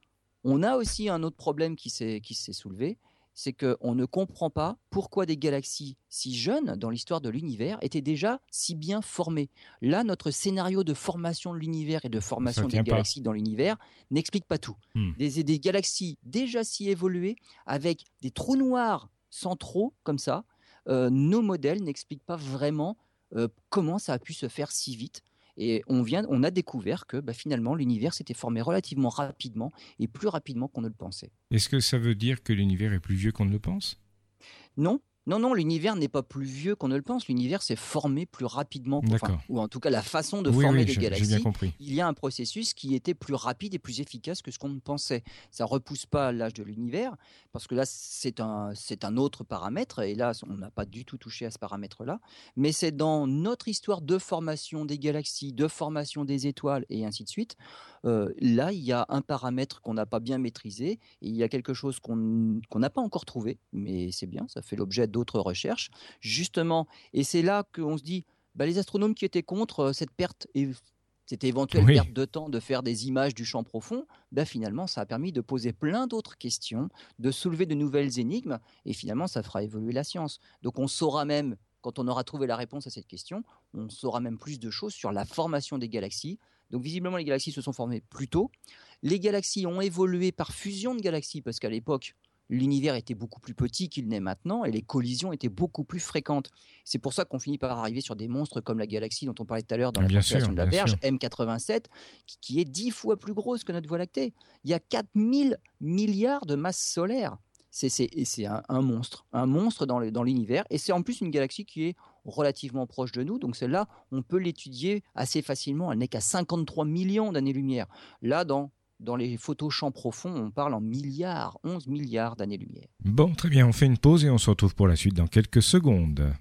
on a aussi un autre problème qui s'est soulevé, c'est qu'on ne comprend pas pourquoi des galaxies si jeunes dans l'histoire de l'univers étaient déjà si bien formées. Là, notre scénario de formation de l'univers et de formation des galaxies dans l'univers n'explique pas tout. Hmm. Des, galaxies déjà si évoluées, avec des trous noirs centraux comme ça, euh, nos modèles n'expliquent pas vraiment euh, comment ça a pu se faire si vite. Et on, vient, on a découvert que bah, finalement l'univers s'était formé relativement rapidement et plus rapidement qu'on ne le pensait.
Est-ce que ça veut dire que l'univers est plus vieux qu'on ne le pense?
Non, Non, non, l'univers n'est pas plus vieux qu'on ne le pense. L'univers s'est formé plus rapidement, ou en tout cas la façon de former les galaxies.
Bien compris.
Il y a un processus qui était plus rapide et plus efficace que ce qu'on ne pensait. Ça repousse pas l'âge de l'univers, parce que là c'est un c'est un autre paramètre et là on n'a pas du tout touché à ce paramètre-là. Mais c'est dans notre histoire de formation des galaxies, de formation des étoiles et ainsi de suite. Euh, là, il y a un paramètre qu'on n'a pas bien maîtrisé et il y a quelque chose qu'on n'a pas encore trouvé, mais c'est bien, ça fait l'objet d'autres recherches, justement. Et c'est là qu'on se dit, bah, les astronomes qui étaient contre cette perte et cette éventuelle perte de temps de faire des images du champ profond, bah finalement, ça a permis de poser plein d'autres questions, de soulever de nouvelles énigmes, et finalement, ça fera évoluer la science. Donc, on saura même, quand on aura trouvé la réponse à cette question, on saura même plus de choses sur la formation des galaxies, donc visiblement, les galaxies se sont formées plus tôt. Les galaxies ont évolué par fusion de galaxies, parce qu'à l'époque, l'univers était beaucoup plus petit qu'il n'est maintenant et les collisions étaient beaucoup plus fréquentes. C'est pour ça qu'on finit par arriver sur des monstres comme la galaxie dont on parlait tout à l'heure dans la constellation de la Verge, M87, qui, est dix fois plus grosse que notre Voie lactée. Il y a 4000 milliards de masses solaires. C'est un, un, monstre, un monstre dans l'univers. Et c'est en plus une galaxie qui est relativement proche de nous. Donc celle-là, on peut l'étudier assez facilement. Elle n'est qu'à 53 millions d'années-lumière. Là, dans dans les photos champs profonds, on parle en milliards, 11 milliards d'années-lumière.
Bon, très bien, on fait une pause et on se retrouve pour la suite dans quelques secondes.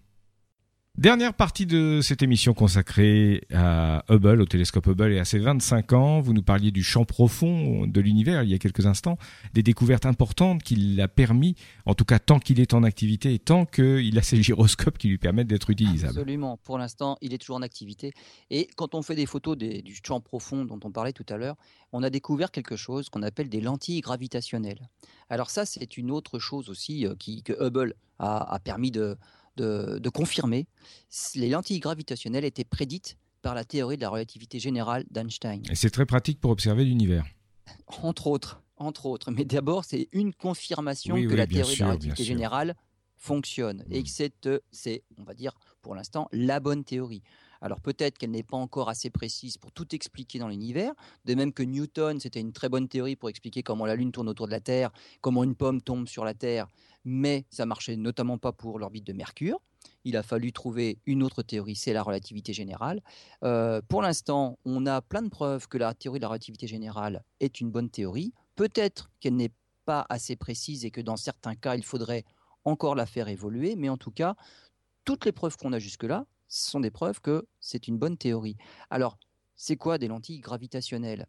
Dernière partie de cette émission consacrée à Hubble, au télescope Hubble et à ses 25 ans. Vous nous parliez du champ profond de l'univers il y a quelques instants, des découvertes importantes qu'il a permis, en tout cas tant qu'il est en activité et tant qu'il a ses gyroscopes qui lui permettent d'être utilisables.
Absolument. Pour l'instant, il est toujours en activité. Et quand on fait des photos du champ profond dont on parlait tout à l'heure, on a découvert quelque chose qu'on appelle des lentilles gravitationnelles. Alors ça, c'est une autre chose aussi euh, qui, que Hubble a permis de de, confirmer, les lentilles gravitationnelles étaient prédites par la théorie de la relativité générale d'Einstein.
Et c'est très pratique pour observer l'univers.
Entre autres, entre autres. Mais d'abord, c'est une confirmation que la théorie de la relativité générale fonctionne et mmh. que c'est, on va dire, pour l'instant, la bonne théorie. Alors peut-être qu'elle n'est pas encore assez précise pour tout expliquer dans l'univers, de même que Newton, c'était une très bonne théorie pour expliquer comment la Lune tourne autour de la Terre, comment une pomme tombe sur la Terre, mais ça marchait notamment pas pour l'orbite de Mercure. Il a fallu trouver une autre théorie, c'est la relativité générale. Euh, pour l'instant, on a plein de preuves que la théorie de la relativité générale est une bonne théorie. Peut-être qu'elle n'est pas assez précise et que dans certains cas, il faudrait encore la faire évoluer, mais en tout cas, toutes les preuves qu'on a jusque-là ce sont des preuves que c'est une bonne théorie. Alors, c'est quoi des lentilles gravitationnelles?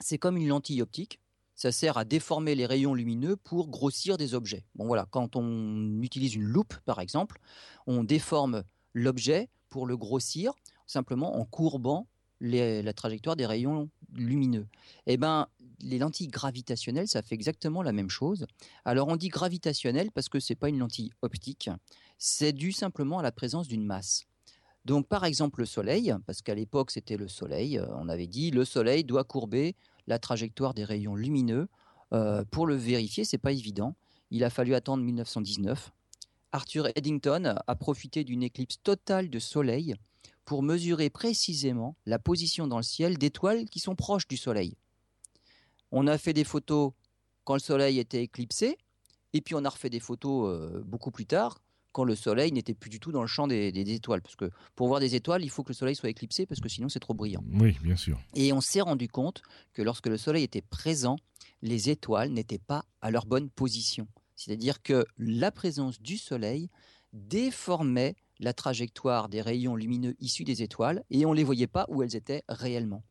C'est comme une lentille optique. Ça sert à déformer les rayons lumineux pour grossir des objets. Voilà, quand on utilise une loupe, par exemple, on déforme l'objet pour le grossir simplement en courbant la trajectoire des rayons lumineux. Eh ben, les lentilles gravitationnelles, ça fait exactement la même chose. Alors on dit gravitationnel parce que ce n'est pas une lentille optique, c'est dû simplement à la présence d'une masse. Donc par exemple le Soleil, parce qu'à l'époque c'était le Soleil, euh, on avait dit le Soleil doit courber la trajectoire des rayons lumineux. Euh, pour le vérifier, c'est pas évident. Il a fallu attendre 1919. Arthur Eddington a profité d'une éclipse totale de Soleil pour mesurer précisément la position dans le ciel d'étoiles qui sont proches du Soleil. On a fait des photos quand le Soleil était éclipsé, et puis on a refait des photos euh, beaucoup plus tard quand le Soleil n'était plus du tout dans le champ des, étoiles. Parce que pour voir des étoiles, il faut que le Soleil soit éclipsé, parce que sinon c'est trop brillant.
Oui, bien sûr.
Et on s'est rendu compte que lorsque le Soleil était présent, les étoiles n'étaient pas à leur bonne position. C'est-à-dire que la présence du Soleil déformait la trajectoire des rayons lumineux issus des étoiles et on ne les voyait pas où elles étaient réellement.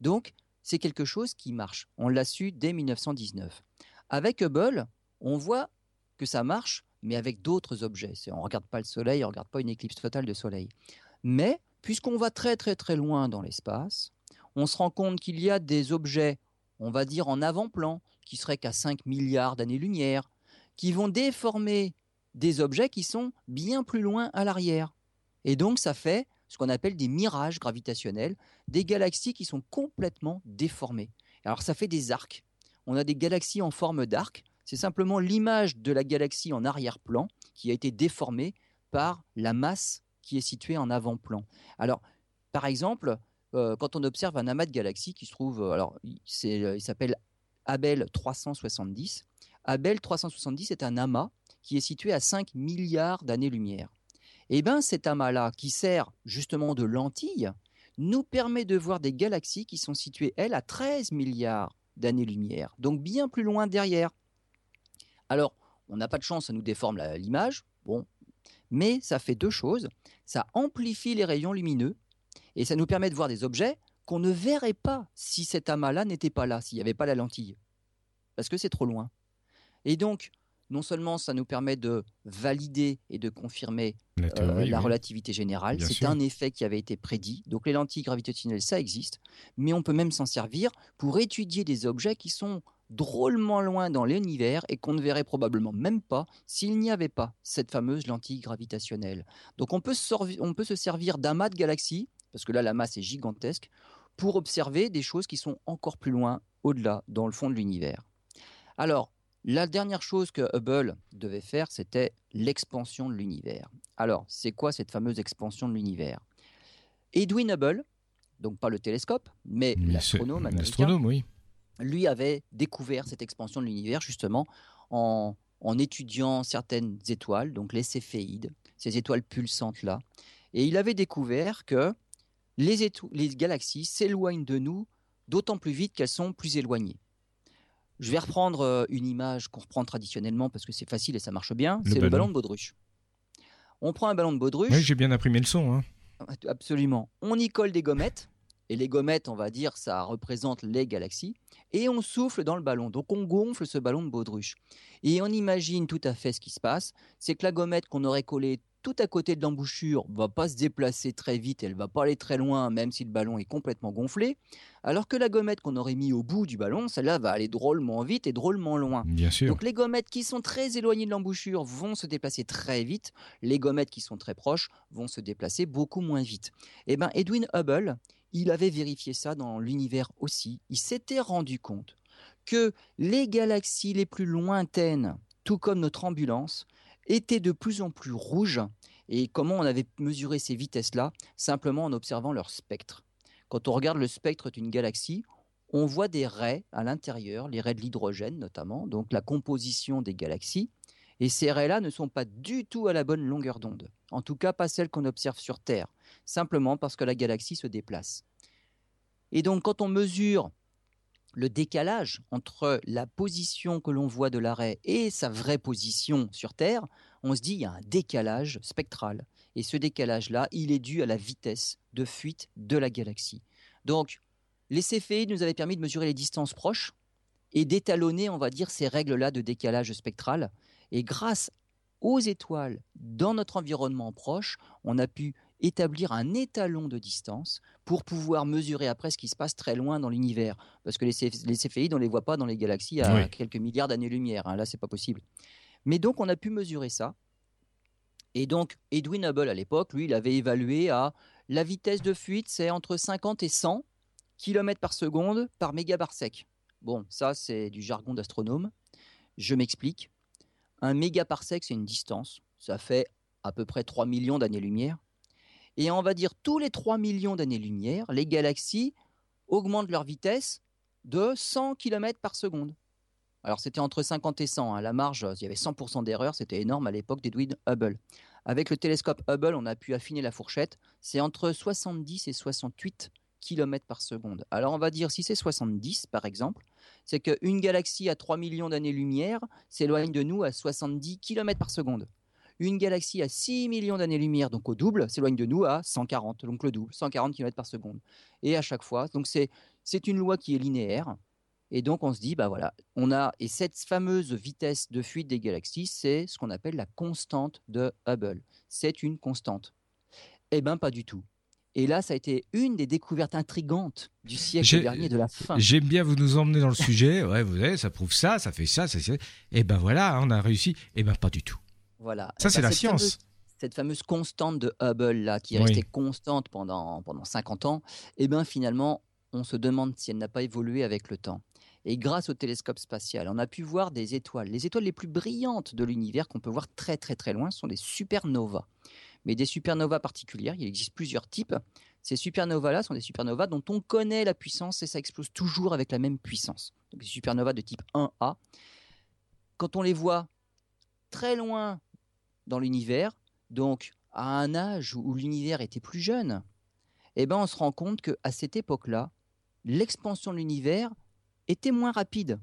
Donc, c'est quelque chose qui marche. On l'a su dès 1919. Avec Hubble, on voit que ça marche mais avec d'autres objets. On ne regarde pas le Soleil, on ne regarde pas une éclipse totale de Soleil. Mais puisqu'on va très très très loin dans l'espace, on se rend compte qu'il y a des objets, on va dire en avant-plan, qui seraient qu'à 5 milliards d'années-lumière, qui vont déformer des objets qui sont bien plus loin à l'arrière. Et donc ça fait ce qu'on appelle des mirages gravitationnels, des galaxies qui sont complètement déformées. Alors ça fait des arcs. On a des galaxies en forme d'arc c'est simplement l'image de la galaxie en arrière-plan qui a été déformée par la masse qui est située en avant-plan. Alors, par exemple, euh, quand on observe un amas de galaxies qui se trouve, euh, alors il s'appelle Abel 370. Abel 370 est un amas qui est situé à 5 milliards d'années-lumière. Et eh bien cet amas-là, qui sert justement de lentille, nous permet de voir des galaxies qui sont situées, elles, à 13 milliards d'années-lumière, donc bien plus loin derrière. Alors, on n'a pas de chance, ça nous déforme l'image, bon, mais ça fait deux choses. Ça amplifie les rayons lumineux et ça nous permet de voir des objets qu'on ne verrait pas si cet amas-là n'était pas là, s'il n'y avait pas la lentille, parce que c'est trop loin. Et donc, non seulement ça nous permet de valider et de confirmer la, euh, relativité générale, c'est un effet qui avait été prédit. Donc les lentilles gravitationnelles, ça existe, mais on peut même s'en servir pour étudier des objets qui sont drôlement loin dans l'univers et qu'on ne verrait probablement même pas s'il n'y avait pas cette fameuse lentille gravitationnelle. Donc on peut, on peut se servir d'amas de galaxies, parce que là la masse est gigantesque, pour observer des choses qui sont encore plus loin, au-delà, dans le fond de l'univers. Alors, la dernière chose que Hubble devait faire, c'était l'expansion de l'univers. Alors, c'est quoi cette fameuse expansion de l'univers? Edwin Hubble, donc pas le télescope, mais, l'astronome
L'astronome, oui.
Lui avait découvert cette expansion de l'univers justement en, étudiant certaines étoiles, donc les céphéides, ces étoiles pulsantes-là. Et il avait découvert que les, les galaxies s'éloignent de nous d'autant plus vite qu'elles sont plus éloignées. Je vais reprendre euh, une image qu'on reprend traditionnellement parce que c'est facile et ça marche bien. C'est le ballon de baudruche. On prend un ballon de baudruche.
Oui, j'ai bien imprimé le son. Hein.
Absolument. On y colle des gommettes. Et les gommettes, on va dire, ça représente les galaxies. Et on souffle dans le ballon. Donc on gonfle ce ballon de baudruche. Et on imagine tout à fait ce qui se passe. C'est que la gommette qu'on aurait collée tout à côté de l'embouchure va pas se déplacer très vite, elle va pas aller très loin, même si le ballon est complètement gonflé. Alors que la gommette qu'on aurait mis au bout du ballon, celle-là va aller drôlement vite et drôlement loin.
Bien sûr.
Donc les gommettes qui sont très éloignées de l'embouchure vont se déplacer très vite. Les gommettes qui sont très proches vont se déplacer beaucoup moins vite. Eh ben Edwin Hubble, il avait vérifié ça dans l'univers aussi. Il s'était rendu compte que les galaxies les plus lointaines, tout comme notre ambulance, étaient de plus en plus rouges. Et comment on avait mesuré ces vitesses-là? Simplement en observant leur spectre. Quand on regarde le spectre d'une galaxie, on voit des raies à l'intérieur, les raies de l'hydrogène notamment, donc la composition des galaxies. Et ces raies-là ne sont pas du tout à la bonne longueur d'onde. En tout cas, pas celles qu'on observe sur Terre, simplement parce que la galaxie se déplace. Et donc, quand on mesure le décalage entre la position que l'on voit de l'arrêt et sa vraie position sur Terre, on se dit qu'il y a un décalage spectral. Et ce décalage-là, il est dû à la vitesse de fuite de la galaxie. Donc, les céphéides nous avaient permis de mesurer les distances proches et d'étalonner, on va dire, ces règles-là de décalage spectral. Et grâce aux étoiles dans notre environnement proche, on a pu établir un étalon de distance pour pouvoir mesurer après ce qui se passe très loin dans l'univers. Parce que les, céphéides, on ne les voit pas dans les galaxies à quelques milliards d'années-lumière. Hein. Là, c'est pas possible. Mais donc, on a pu mesurer ça. Et donc, Edwin Hubble, à l'époque, lui, il avait évalué à la vitesse de fuite, c'est entre 50 et 100 km par seconde par mégaparsec. Bon, ça, c'est du jargon d'astronome. Je m'explique. Un mégaparsec, c'est une distance. Ça fait à peu près 3 millions d'années-lumière. Et on va dire tous les 3 millions d'années-lumière, les galaxies augmentent leur vitesse de 100 km par seconde. Alors c'était entre 50 et 100, à hein. la marge, il y avait 100% d'erreur, c'était énorme à l'époque d'Edwin Hubble. Avec le télescope Hubble, on a pu affiner la fourchette, c'est entre 70 et 68 km par seconde. Alors on va dire si c'est 70 par exemple, c'est qu'une galaxie à 3 millions d'années-lumière s'éloigne de nous à 70 km par seconde. Une galaxie à 6 millions d'années-lumière, donc au double, s'éloigne de nous à 140, donc le double, 140 km par seconde. Et à chaque fois, donc c'est, c'est une loi qui est linéaire. Et donc on se dit, bah voilà, on a, et cette fameuse vitesse de fuite des galaxies, c'est ce qu'on appelle la constante de Hubble. C'est une constante. Eh bien, pas du tout. Et là, ça a été une des découvertes intrigantes du siècle dernier, de la fin.
J'aime bien vous nous emmener dans le sujet. Ouais, vous savez, ça prouve ça, ça fait ça, ça. Et eh ben voilà, on a réussi. Et eh ben pas du tout.
Voilà.
Ça, c'est
bah,
la science.
cette fameuse constante de Hubble, là, qui est restée constante pendant, pendant 50 ans, et eh bien finalement, on se demande si elle n'a pas évolué avec le temps. Et grâce au télescope spatial, on a pu voir des étoiles. Les étoiles les plus brillantes de l'univers qu'on peut voir très très très loin sont des supernovas. Mais des supernovas particulières, il existe plusieurs types. Ces supernovas-là sont des supernovas dont on connaît la puissance et ça explose toujours avec la même puissance. Donc des supernovas de type 1A. Quand on les voit très loin dans l'univers, donc à un âge où l'univers était plus jeune, eh ben on se rend compte qu'à cette époque-là, l'expansion de l'univers était moins rapide.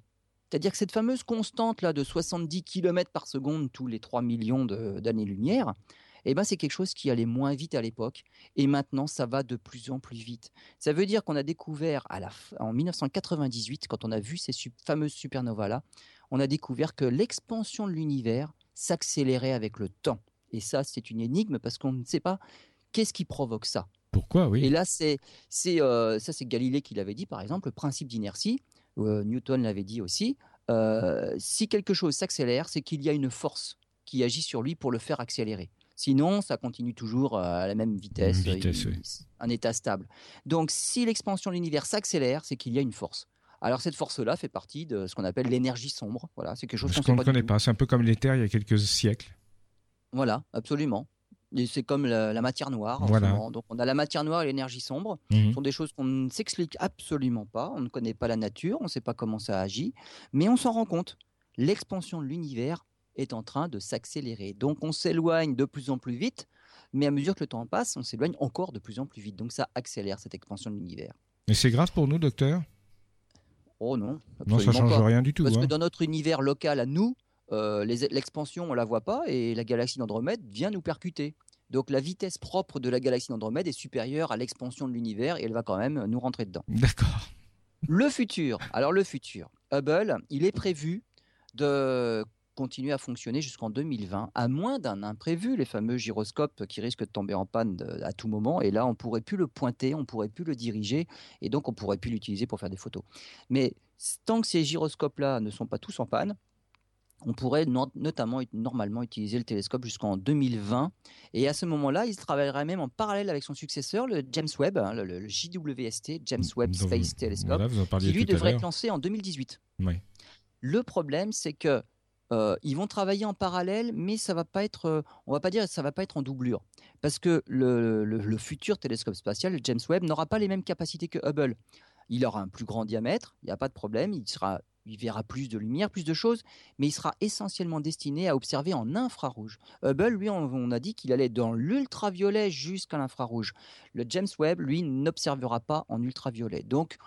C'est-à-dire que cette fameuse constante là de 70 km par seconde tous les 3 millions d'années-lumière, eh ben, c'est quelque chose qui allait moins vite à l'époque. Et maintenant, ça va de plus en plus vite. Ça veut dire qu'on a découvert à la, en 1998, quand on a vu ces fameuses supernovas-là, on a découvert que l'expansion de l'univers s'accélérait avec le temps. Et ça, c'est une énigme parce qu'on ne sait pas qu'est-ce qui provoque ça.
Pourquoi, oui?
Et là, c'est, c'est, euh, ça, c'est Galilée qui l'avait dit, par exemple, le principe d'inertie. Euh, Newton l'avait dit aussi. Euh, si quelque chose s'accélère, c'est qu'il y a une force qui agit sur lui pour le faire accélérer. Sinon, ça continue toujours à la même vitesse, un état stable. Donc, si l'expansion de l'univers s'accélère, c'est qu'il y a une force. Alors cette force-là fait partie de ce qu'on appelle l'énergie sombre. Voilà, c'est quelque chose
qu'on ne connaît pas. C'est un peu comme l'éther il y a quelques siècles.
Voilà, absolument. c'est comme la, matière noire. Donc on a la matière noire et l'énergie sombre. Mhm. Ce sont des choses qu'on ne s'explique absolument pas. On ne connaît pas la nature, on ne sait pas comment ça agit, mais on s'en rend compte. L'expansion de l'univers est en train de s'accélérer. Donc on s'éloigne de plus en plus vite, mais à mesure que le temps passe, on s'éloigne encore de plus en plus vite. Donc ça accélère cette expansion de l'univers.
Mais c'est grave pour nous, docteur?
Oh non.
Non, ça change rien du tout.
Parce
que
hein. dans notre univers local à nous, euh, l'expansion, on la voit pas et la galaxie d'Andromède vient nous percuter. Donc la vitesse propre de la galaxie d'Andromède est supérieure à l'expansion de l'univers et elle va quand même nous rentrer dedans.
D'accord.
Le futur. Alors le futur. Hubble, il est prévu de continuer à fonctionner jusqu'en 2020, à moins d'un imprévu, les fameux gyroscopes qui risquent de tomber en panne à tout moment. Et là, on pourrait plus le pointer, on pourrait plus le diriger, et donc on pourrait plus l'utiliser pour faire des photos. Mais tant que ces gyroscopes-là ne sont pas tous en panne, on pourrait notamment normalement utiliser le télescope jusqu'en 2020. Et à ce moment-là, il travaillerait même en parallèle avec son successeur, le James Webb, hein, le, JWST, James Webb Space Telescope, qui lui devrait être lancé en 2018. Le problème, c'est que euh, ils vont travailler en parallèle, mais ça va pas être, euh, on va pas dire, ça va pas être en doublure, parce que le, futur télescope spatial, le James Webb, n'aura pas les mêmes capacités que Hubble. Il aura un plus grand diamètre, il n'y a pas de problème, il verra plus de lumière, plus de choses, mais il sera essentiellement destiné à observer en infrarouge. Hubble, lui, on, a dit qu'il allait dans l'ultraviolet jusqu'à l'infrarouge. Le James Webb, lui, n'observera pas en ultraviolet. Donc,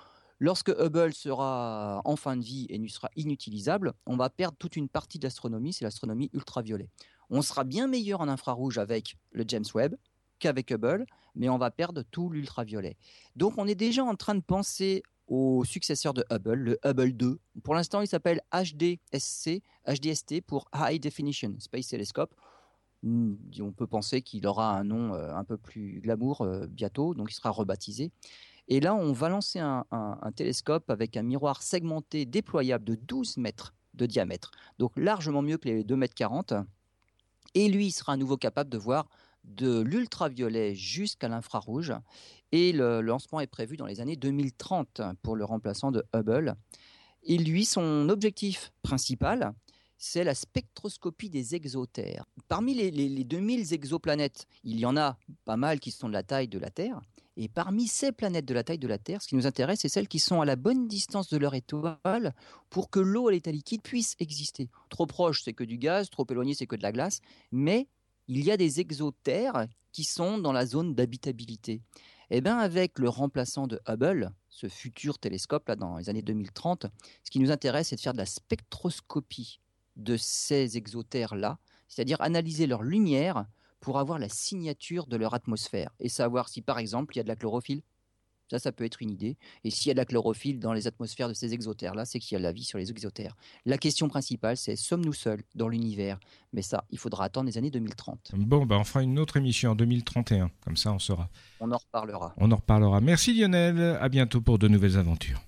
Lorsque Hubble sera en fin de vie et sera inutilisable, on va perdre toute une partie de l'astronomie, c'est l'astronomie ultraviolet. On sera bien meilleur en infrarouge avec le James Webb qu'avec Hubble, mais on va perdre tout l'ultraviolet. Donc on est déjà en train de penser au successeur de Hubble, le Hubble 2. Pour l'instant, il s'appelle HDSC, HDST pour High Definition Space Telescope. Hmm, on peut penser qu'il aura un nom euh, un peu plus glamour euh, bientôt, donc il sera rebaptisé. Et là, on va lancer un, télescope avec un miroir segmenté déployable de 12 mètres de diamètre, donc largement mieux que les 2 mètres 40. Et lui, il sera à nouveau capable de voir de l'ultraviolet jusqu'à l'infrarouge. Et le lancement est prévu dans les années 2030 pour le remplaçant de Hubble. Et lui, son objectif principal, c'est la spectroscopie des exotères. Parmi les, les, 2000 exoplanètes, il y en a pas mal qui sont de la taille de la Terre. Et parmi ces planètes de la taille de la Terre, ce qui nous intéresse, c'est celles qui sont à la bonne distance de leur étoile pour que l'eau à l'état liquide puisse exister. Trop proche, c'est que du gaz, trop éloigné, c'est que de la glace. Mais il y a des exotères qui sont dans la zone d'habitabilité. Eh bien, avec le remplaçant de Hubble, ce futur télescope là dans les années 2030, ce qui nous intéresse, c'est de faire de la spectroscopie de ces exotères là, c'est-à-dire analyser leur lumière pour avoir la signature de leur atmosphère et savoir si par exemple il y a de la chlorophylle. Ça, ça peut être une idée. Et s'il y a de la chlorophylle dans les atmosphères de ces exotères-là, c'est qu'il y a de la vie sur les exotères. La question principale, c'est sommes-nous seuls dans l'univers? Mais ça, il faudra attendre les années 2030.
Bon, ben on fera une autre émission en 2031. Comme ça, on saura.
On en reparlera.
On en reparlera. Merci Lionel. À bientôt pour de nouvelles aventures.